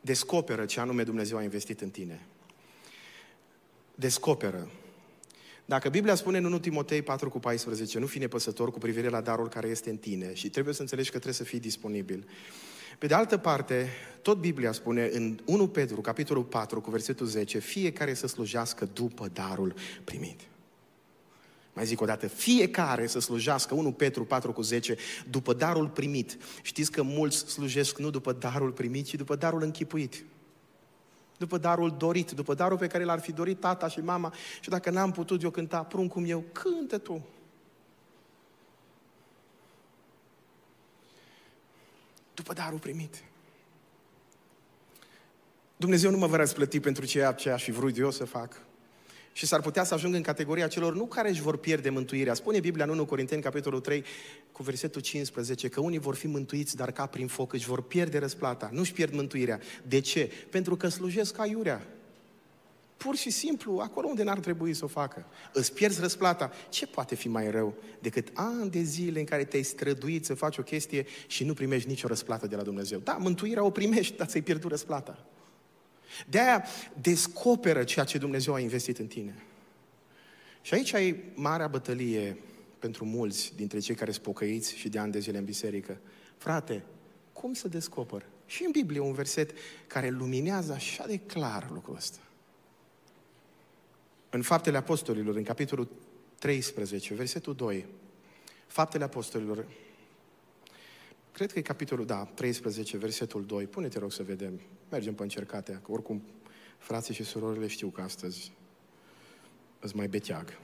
descoperă ce anume Dumnezeu a investit în tine. Descoperă. Dacă Biblia spune în 1 Timotei 4 cu 14, nu fi nepăsător cu privire la darul care este în tine și trebuie să înțelegi că trebuie să fii disponibil. Pe de altă parte, tot Biblia spune în 1 Petru, capitolul 4, cu versetul 10, fiecare să slujească după darul primit. Mai zic o dată, fiecare să slujească, 1 Petru 4 cu 10, după darul primit. Știți că mulți slujesc nu după darul primit, ci după darul închipuit. După darul dorit, după darul pe care l-ar fi dorit tata și mama. Și dacă n-am putut eu cânta pruncul meu, cântă tu. După darul primit. Dumnezeu nu mă va răsplăti pentru ceea ce aș fi vrut eu să fac. Și s-ar putea să ajung în categoria celor nu care își vor pierde mântuirea. Spune Biblia în 1 Corinteni, capitolul 3, cu versetul 15, că unii vor fi mântuiți, dar ca prin foc își vor pierde răsplata. Nu își pierd mântuirea. De ce? Pentru că slujesc aiurea. Pur și simplu, acolo unde n-ar trebui să o facă. Îți pierzi răsplata. Ce poate fi mai rău decât ani de zile în care te-ai străduit să faci o chestie și nu primești nicio răsplată de la Dumnezeu? Da, mântuirea o primești, dar ți-ai pierdut răsplata. De aia descoperă ceea ce Dumnezeu a investit în tine. Și aici ai marea bătălie pentru mulți dintre cei care sunt pocăiți și de ani de zile în biserică. Frate, cum să descoper? Și în Biblie un verset care luminează așa de clar lucrul ăsta. În Faptele Apostolilor, în capitolul 13, versetul 2, Faptele Apostolilor, Cred că e capitolul, da, 13, versetul 2. Pune-te, rog, să vedem. Mergem pe încercate, că oricum frații și surorile știu că astăzi îți mai beteag.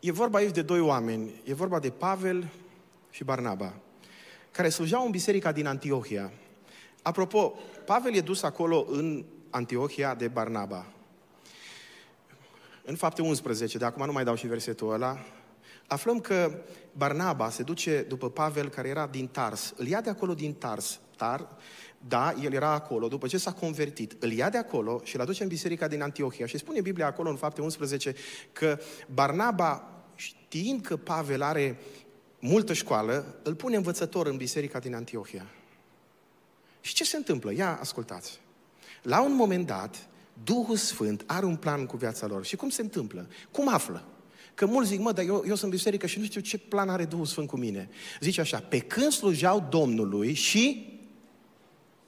E vorba aici de doi oameni. E vorba de Pavel și Barnaba, care slujeau în biserica din Antiohia. Apropo, Pavel e dus acolo în Antiohia de Barnaba. În fapte 11, de acum nu mai dau și versetul ăla, aflăm că Barnaba se duce după Pavel, care era din Tars. Îl ia de acolo din Tars. Tar, da, el era acolo, după ce s-a convertit, îl ia de acolo și îl aduce în biserica din Antiohia. Și spune Biblia acolo, în fapte 11, că Barnaba, știind că Pavel are multă școală, îl pune învățător în biserica din Antiohia. Și ce se întâmplă? Ia, ascultați. La un moment dat, Duhul Sfânt are un plan cu viața lor. Și cum se întâmplă? Cum află? Că mulți zic, mă, dar eu, eu sunt biserică și nu știu ce plan are Duhul Sfânt cu mine. Zice așa, pe când slujeau Domnului și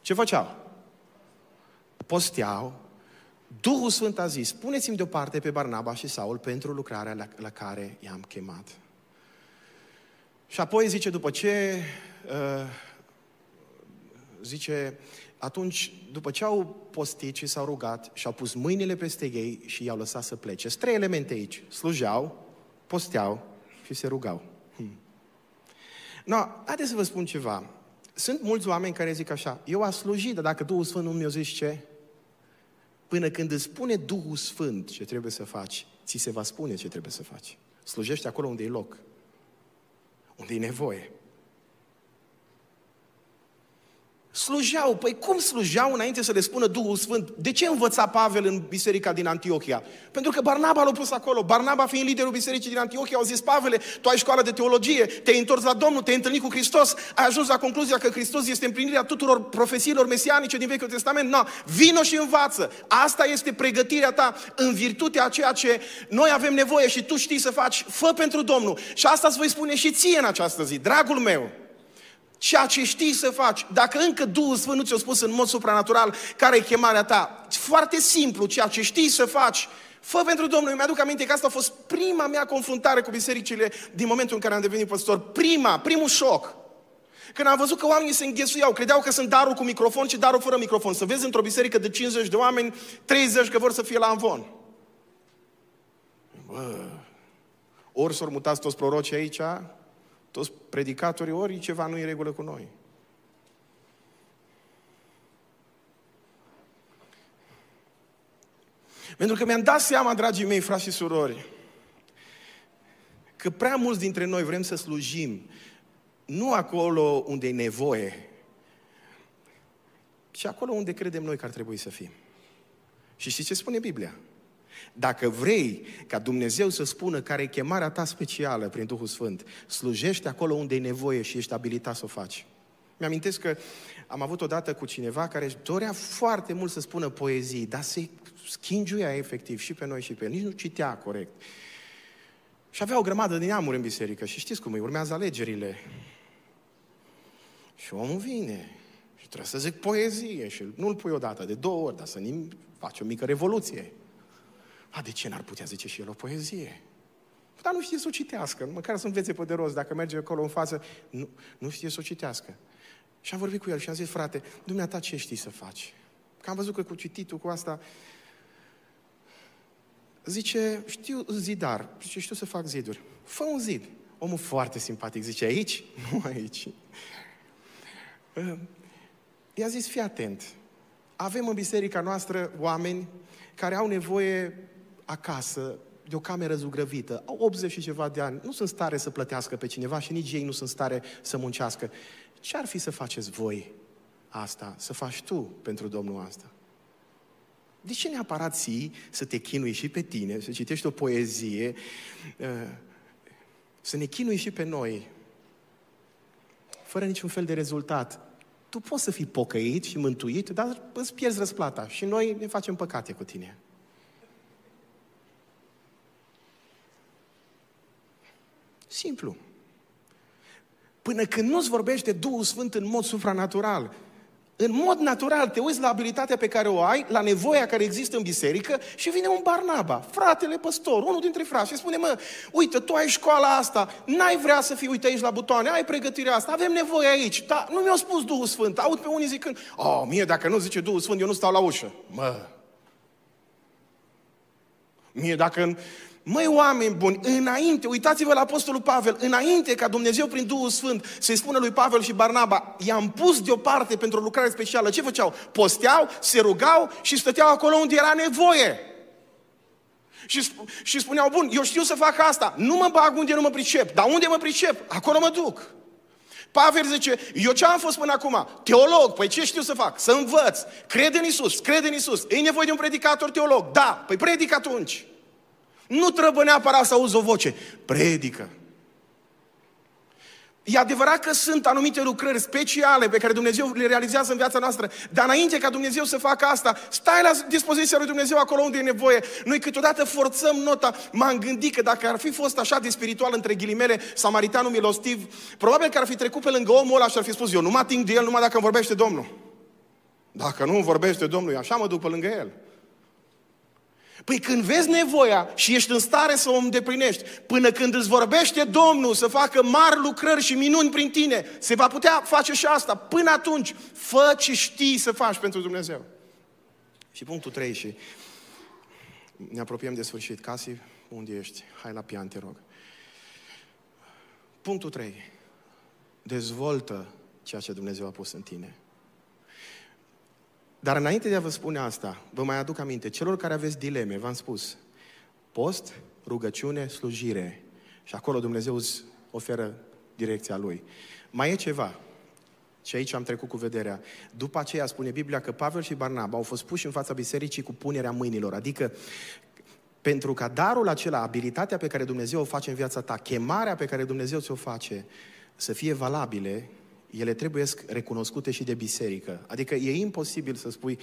ce făceau? Posteau. Duhul Sfânt a zis, puneți-mi deoparte pe Barnaba și Saul pentru lucrarea la, la care i-am chemat. Și apoi zice, după ce, uh, zice, atunci, după ce au postit și s-au rugat și au pus mâinile peste ei și i-au lăsat să plece. Sunt trei elemente aici. Slujeau, posteau și se rugau. Hmm. No, haideți să vă spun ceva. Sunt mulți oameni care zic așa, eu aș slujit, dar dacă Duhul Sfânt nu mi-o zici ce? Până când îți spune Duhul Sfânt ce trebuie să faci, ți se va spune ce trebuie să faci. Slujește acolo unde e loc, unde e nevoie. Slujeau. Păi cum slujeau înainte să le spună Duhul Sfânt? De ce învăța Pavel în biserica din Antiohia? Pentru că Barnaba l-a pus acolo. Barnaba fiind liderul bisericii din Antiohia, au zis, Pavele, tu ai școală de teologie, te-ai întors la Domnul, te-ai întâlnit cu Hristos, ai ajuns la concluzia că Hristos este împlinirea tuturor profesiilor mesianice din Vechiul Testament. No, vino și învață. Asta este pregătirea ta în virtutea a ceea ce noi avem nevoie și tu știi să faci. Fă pentru Domnul. Și asta îți voi spune și ție în această zi, dragul meu ceea ce știi să faci. Dacă încă Duhul Sfânt nu ți-a spus în mod supranatural care e chemarea ta, foarte simplu, ceea ce știi să faci, fă pentru Domnul. Mi-aduc aminte că asta a fost prima mea confruntare cu bisericile din momentul în care am devenit păstor. Prima, primul șoc. Când am văzut că oamenii se înghesuiau, credeau că sunt darul cu microfon și darul fără microfon. Să vezi într-o biserică de 50 de oameni, 30 că vor să fie la amvon. Bă, ori s-au mutat toți prorocii aici, toți predicatorii, ori ceva nu e regulă cu noi. Pentru că mi-am dat seama, dragii mei, frați și surori, că prea mulți dintre noi vrem să slujim nu acolo unde e nevoie, ci acolo unde credem noi că ar trebui să fim. Și știți ce spune Biblia? Dacă vrei ca Dumnezeu să spună care e chemarea ta specială prin Duhul Sfânt, slujește acolo unde e nevoie și ești abilitat să o faci. Mi-amintesc că am avut odată cu cineva care își dorea foarte mult să spună poezii, dar se schingiuia efectiv și pe noi și pe el. Nici nu citea corect. Și avea o grămadă de neamuri în biserică și știți cum îi urmează alegerile. Și omul vine și trebuie să zic poezie și nu-l pui odată, de două ori, dar să faci o mică revoluție. A, de ce n-ar putea zice și el o poezie? Dar nu știe să o citească, măcar să învețe pe de rost, dacă merge acolo în față, nu, nu știe să o citească. Și am vorbit cu el și am zis, frate, dumneata ce știi să faci? Că am văzut că cu cititul, cu asta, zice, știu zidar, zice, știu să fac ziduri. Fă un zid. Omul foarte simpatic, zice, aici? Nu aici. I-a zis, fii atent. Avem în biserica noastră oameni care au nevoie acasă de o cameră zugrăvită, au 80 și ceva de ani, nu sunt stare să plătească pe cineva și nici ei nu sunt stare să muncească. Ce ar fi să faceți voi asta, să faci tu pentru Domnul asta? De ce neapărat ții să te chinui și pe tine, să citești o poezie, uh, să ne chinui și pe noi, fără niciun fel de rezultat? Tu poți să fii pocăit și mântuit, dar îți pierzi răsplata și noi ne facem păcate cu tine. Simplu. Până când nu-ți vorbește Duhul Sfânt în mod supranatural, în mod natural te uiți la abilitatea pe care o ai, la nevoia care există în biserică și vine un Barnaba, fratele păstor, unul dintre frați și spune, mă, uite, tu ai școala asta, n-ai vrea să fii, uite aici la butoane, ai pregătirea asta, avem nevoie aici, dar nu mi-a spus Duhul Sfânt, aud pe unii zicând, oh, mie dacă nu zice Duhul Sfânt, eu nu stau la ușă. Mă, Mie dacă... Măi, oameni buni, înainte, uitați-vă la Apostolul Pavel, înainte ca Dumnezeu prin Duhul Sfânt să-i spună lui Pavel și Barnaba, i-am pus deoparte pentru o lucrare specială. Ce făceau? Posteau, se rugau și stăteau acolo unde era nevoie. Și, sp- și spuneau, bun, eu știu să fac asta, nu mă bag unde nu mă pricep, dar unde mă pricep, acolo mă duc. Pavel zice, eu ce am fost până acum? Teolog, păi ce știu să fac? Să învăț, cred în Isus, cred în Isus. E nevoie de un predicator teolog? Da, păi predic atunci. Nu trebuie neapărat să auzi o voce, predică. E adevărat că sunt anumite lucrări speciale pe care Dumnezeu le realizează în viața noastră, dar înainte ca Dumnezeu să facă asta, stai la dispoziția lui Dumnezeu acolo unde e nevoie. Noi câteodată forțăm nota. M-am gândit că dacă ar fi fost așa de spiritual între ghilimele, samaritanul milostiv, probabil că ar fi trecut pe lângă omul ăla și ar fi spus, eu nu mă ating de el numai dacă îmi vorbește Domnul. Dacă nu vorbește Domnul, așa mă duc pe lângă el. Păi când vezi nevoia și ești în stare să o îndeplinești, până când îți vorbește Domnul să facă mari lucrări și minuni prin tine, se va putea face și asta. Până atunci, fă ce știi să faci pentru Dumnezeu. Și punctul 3 și ne apropiem de sfârșit. Casi, unde ești? Hai la pian, te rog. Punctul 3. Dezvoltă ceea ce Dumnezeu a pus în tine. Dar înainte de a vă spune asta, vă mai aduc aminte, celor care aveți dileme, v-am spus, post, rugăciune, slujire. Și acolo Dumnezeu îți oferă direcția Lui. Mai e ceva, și aici am trecut cu vederea. După aceea spune Biblia că Pavel și Barnaba au fost puși în fața bisericii cu punerea mâinilor. Adică pentru ca darul acela, abilitatea pe care Dumnezeu o face în viața ta, chemarea pe care Dumnezeu ți-o face, să fie valabile, ele trebuie recunoscute și de biserică. Adică e imposibil să spui,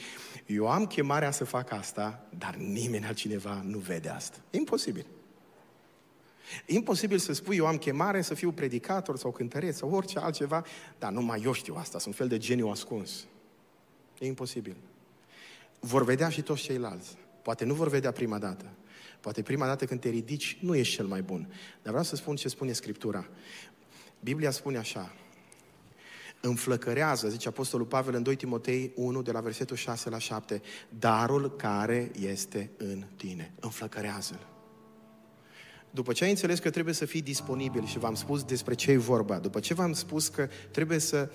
eu am chemarea să fac asta, dar nimeni altcineva nu vede asta. E imposibil. E imposibil să spui, eu am chemare să fiu predicator sau cântăreț sau orice altceva, dar numai eu știu asta, sunt un fel de geniu ascuns. E imposibil. Vor vedea și toți ceilalți. Poate nu vor vedea prima dată. Poate prima dată când te ridici nu ești cel mai bun. Dar vreau să spun ce spune Scriptura. Biblia spune așa, înflăcărează, zice Apostolul Pavel în 2 Timotei 1, de la versetul 6 la 7, darul care este în tine. Înflăcărează-l. După ce ai înțeles că trebuie să fii disponibil și v-am spus despre ce e vorba, după ce v-am spus că trebuie să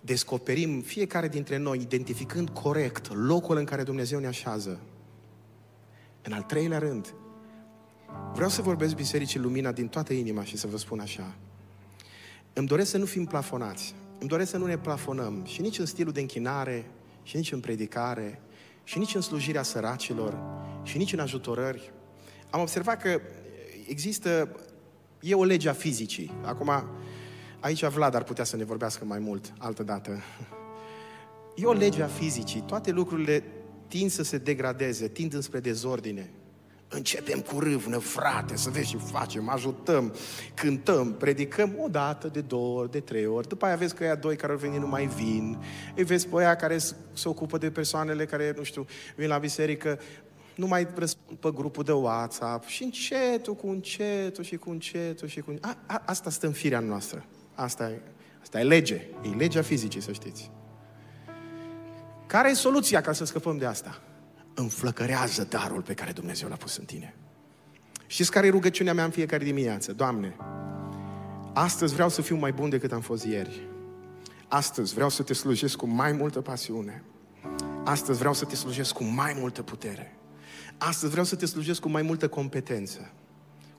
descoperim fiecare dintre noi, identificând corect locul în care Dumnezeu ne așează. În al treilea rând, vreau să vorbesc Bisericii Lumina din toată inima și să vă spun așa. Îmi doresc să nu fim plafonați. Îmi doresc să nu ne plafonăm și nici în stilul de închinare, și nici în predicare, și nici în slujirea săracilor, și nici în ajutorări. Am observat că există, e o lege a fizicii. Acum, aici Vlad ar putea să ne vorbească mai mult altă dată. E o lege a fizicii. Toate lucrurile tind să se degradeze, tind înspre dezordine. Începem cu râvnă, frate, să vezi ce facem, ajutăm, cântăm, predicăm o dată, de două ori, de trei ori. După aia vezi că ăia doi care au venit nu mai vin. Îi vezi pe aia care se ocupă de persoanele care, nu știu, vin la biserică, nu mai răspund pe grupul de WhatsApp. Și încetul cu încetul și cu încetul și cu... A, a, asta stă în firea noastră. Asta e, asta e lege. E legea fizicii, să știți. Care e soluția ca să scăpăm de asta? Înflăcărează darul pe care Dumnezeu l-a pus în tine. Știți care e rugăciunea mea în fiecare dimineață? Doamne, astăzi vreau să fiu mai bun decât am fost ieri. Astăzi vreau să te slujesc cu mai multă pasiune. Astăzi vreau să te slujesc cu mai multă putere. Astăzi vreau să te slujesc cu mai multă competență,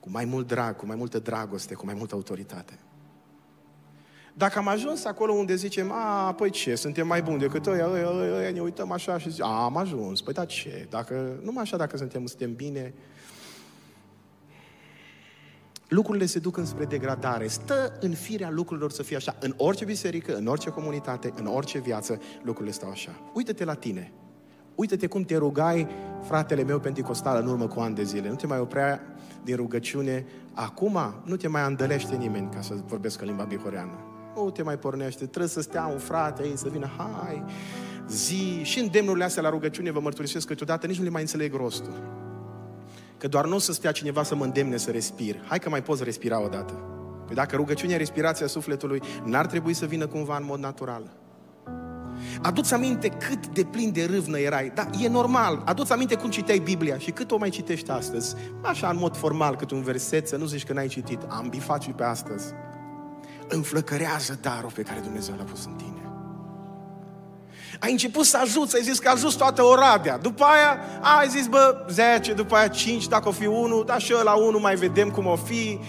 cu mai mult drag, cu mai multă dragoste, cu mai multă autoritate. Dacă am ajuns acolo unde zicem, a, păi ce, suntem mai buni decât ăia, ăia, ăia, ăia ne uităm așa și zicem, a, am ajuns, păi da ce, dacă, numai așa dacă suntem, suntem bine, lucrurile se duc înspre degradare. Stă în firea lucrurilor să fie așa. În orice biserică, în orice comunitate, în orice viață, lucrurile stau așa. Uită-te la tine. Uită-te cum te rugai, fratele meu pentecostal, în urmă cu ani de zile. Nu te mai oprea din rugăciune. Acum nu te mai andălește nimeni, ca să vorbesc în limba bihoreană nu te mai pornește, trebuie să stea un frate aici, să vină, hai, zi. Și îndemnurile astea la rugăciune vă mărturisesc câteodată, nici nu le mai înțeleg rostul. Că doar nu o să stea cineva să mă îndemne să respir. Hai că mai poți respira odată. Păi dacă rugăciunea e respirația sufletului, n-ar trebui să vină cumva în mod natural. Aduți aminte cât de plin de râvnă erai. Da, e normal. Aduți aminte cum citeai Biblia și cât o mai citești astăzi. Așa, în mod formal, cât un verset, să nu zici că n-ai citit. Am bifat și pe astăzi. Înflăcărează darul pe care Dumnezeu l-a pus în tine. Ai început să ajuți, ai zis că ajuți toată Oradea. După aia ai zis, bă, 10, după aia 5, dacă o fi 1, dar și la 1 mai vedem cum o fi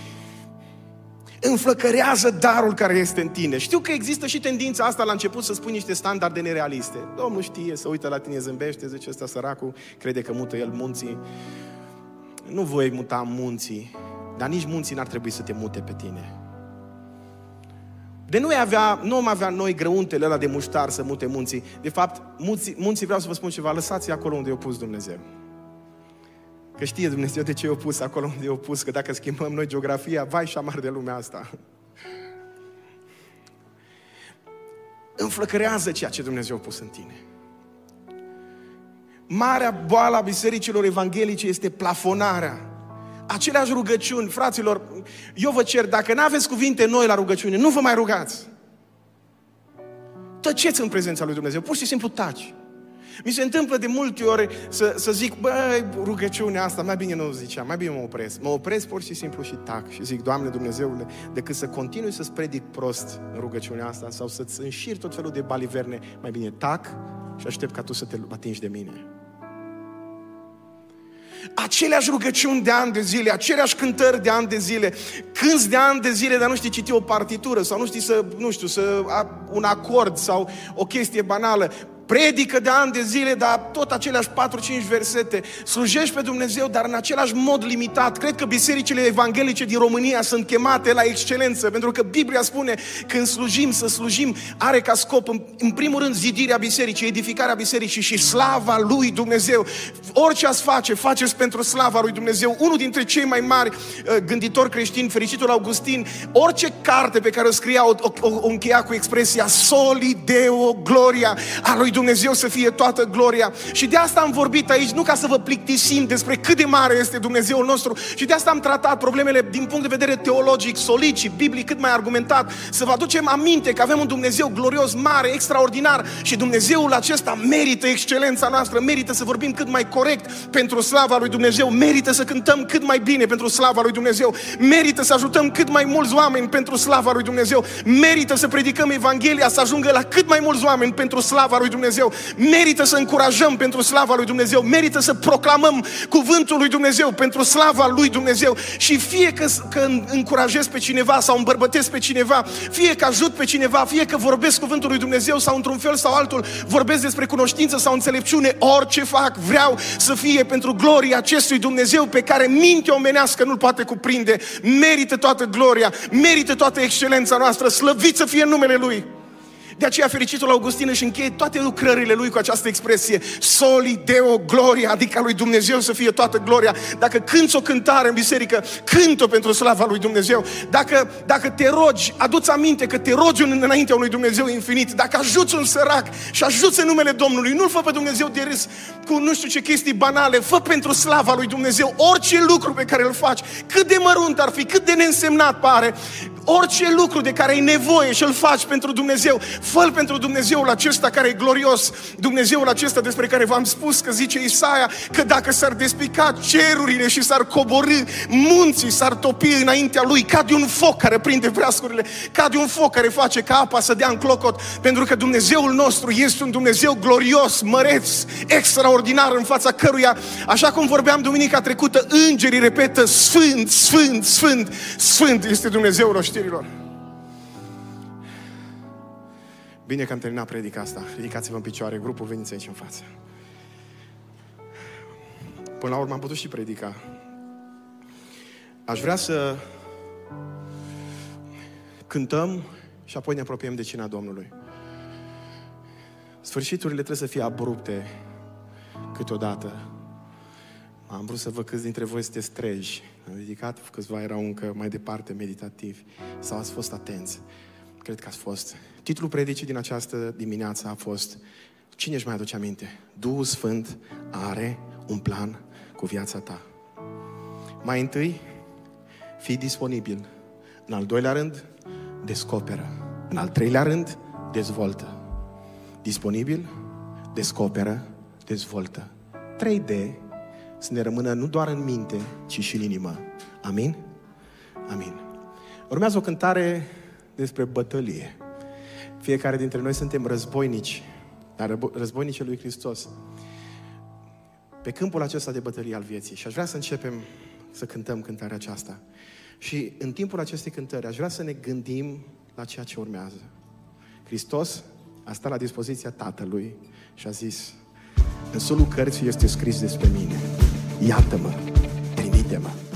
înflăcărează darul care este în tine. Știu că există și tendința asta la început să spui niște standarde nerealiste. Domnul știe, să uită la tine, zâmbește, zice ăsta săracul, crede că mută el munții. Nu voi muta munții, dar nici munții n-ar trebui să te mute pe tine. De nu avea, nu am avea noi grăuntele ăla de muștar să mute munții. De fapt, munții, munții vreau să vă spun ceva, lăsați acolo unde i-a pus Dumnezeu. Că știe Dumnezeu de ce i-a pus acolo unde i-a pus, că dacă schimbăm noi geografia, vai și șamar de lumea asta. Înflăcărează ceea ce Dumnezeu a pus în tine. Marea boală a bisericilor evanghelice este plafonarea. Aceleași rugăciuni, fraților, eu vă cer, dacă nu aveți cuvinte noi la rugăciune, nu vă mai rugați. Tăceți în prezența lui Dumnezeu, pur și simplu taci. Mi se întâmplă de multe ori să, să zic, băi, rugăciunea asta, mai bine nu ziceam, mai bine mă opresc. Mă opresc pur și simplu și tac și zic, Doamne Dumnezeule, decât să continui să-ți predic prost în rugăciunea asta sau să-ți înșiri tot felul de baliverne, mai bine tac și aștept ca Tu să te atingi de mine. Aceleași rugăciuni de ani de zile, aceleași cântări de ani de zile, cânți de ani de zile, dar nu știi citi o partitură sau nu știi să, nu știu, să un acord sau o chestie banală predică de ani de zile, dar tot aceleași 4-5 versete. Slujești pe Dumnezeu, dar în același mod limitat. Cred că bisericile evanghelice din România sunt chemate la excelență, pentru că Biblia spune când slujim, să slujim, are ca scop, în, în primul rând, zidirea bisericii, edificarea bisericii și slava lui Dumnezeu. Orice ați face, faceți pentru slava lui Dumnezeu. Unul dintre cei mai mari uh, gânditori creștini, fericitul Augustin, orice carte pe care o scria o, o, o încheia cu expresia Soli Deo Gloria a lui Dumnezeu Dumnezeu să fie toată gloria. Și de asta am vorbit aici, nu ca să vă plictisim despre cât de mare este Dumnezeul nostru, și de asta am tratat problemele din punct de vedere teologic, solid și biblic, cât mai argumentat, să vă aducem aminte că avem un Dumnezeu glorios, mare, extraordinar și Dumnezeul acesta merită excelența noastră, merită să vorbim cât mai corect pentru slava lui Dumnezeu, merită să cântăm cât mai bine pentru slava lui Dumnezeu, merită să ajutăm cât mai mulți oameni pentru slava lui Dumnezeu, merită să predicăm Evanghelia să ajungă la cât mai mulți oameni pentru slava lui Dumnezeu. Dumnezeu. Merită să încurajăm pentru slava lui Dumnezeu. Merită să proclamăm cuvântul lui Dumnezeu pentru slava lui Dumnezeu. Și fie că, că încurajez pe cineva sau îmbărbătesc pe cineva, fie că ajut pe cineva, fie că vorbesc cuvântul lui Dumnezeu sau într-un fel sau altul vorbesc despre cunoștință sau înțelepciune, orice fac, vreau să fie pentru gloria acestui Dumnezeu pe care mintea omenească nu-l poate cuprinde. Merită toată gloria, merită toată excelența noastră, slăvit să fie numele Lui. De aceea fericitul Augustin își încheie toate lucrările lui cu această expresie Soli Deo Gloria, adică lui Dumnezeu să fie toată gloria. Dacă cânți o cântare în biserică, cânt-o pentru slava lui Dumnezeu. Dacă, dacă te rogi, aduți aminte că te rogi înaintea unui Dumnezeu infinit. Dacă ajuți un sărac și ajuți în numele Domnului, nu-L fă pe Dumnezeu de râs cu nu știu ce chestii banale, fă pentru slava lui Dumnezeu orice lucru pe care îl faci, cât de mărunt ar fi, cât de neînsemnat pare, orice lucru de care ai nevoie și îl faci pentru Dumnezeu, fă pentru Dumnezeul acesta care e glorios, Dumnezeul acesta despre care v-am spus că zice Isaia că dacă s-ar despica cerurile și s-ar coborâ munții, s-ar topi înaintea lui ca de un foc care prinde vreascurile, ca de un foc care face ca apa să dea în clocot, pentru că Dumnezeul nostru este un Dumnezeu glorios, măreț, extraordinar în fața căruia, așa cum vorbeam duminica trecută, îngerii repetă Sfânt, Sfânt, Sfânt, Sfânt este Dumnezeul oștirilor. Bine că am terminat predica asta. Ridicați-vă în picioare, grupul, veniți aici în față. Până la urmă am putut și predica. Aș vrea să cântăm și apoi ne apropiem de cina Domnului. Sfârșiturile trebuie să fie abrupte câteodată. Am vrut să văd câți dintre voi sunteți treji. Am ridicat, câțiva erau încă mai departe meditativi. Sau ați fost atenți. Cred că ați fost. Titlul predicii din această dimineață a fost Cine își mai aduce aminte? Duhul Sfânt are un plan cu viața ta. Mai întâi, fii disponibil. În al doilea rând, descoperă. În al treilea rând, dezvoltă. Disponibil, descoperă, dezvoltă. 3D să ne rămână nu doar în minte, ci și în inimă. Amin? Amin. Urmează o cântare despre bătălie. Fiecare dintre noi suntem războinici, dar războinici lui Hristos. Pe câmpul acesta de bătălie al vieții. Și aș vrea să începem să cântăm cântarea aceasta. Și în timpul acestei cântări aș vrea să ne gândim la ceea ce urmează. Hristos a stat la dispoziția Tatălui și a zis, în solul cărții este scris despre mine. Iată-mă, trimite-mă.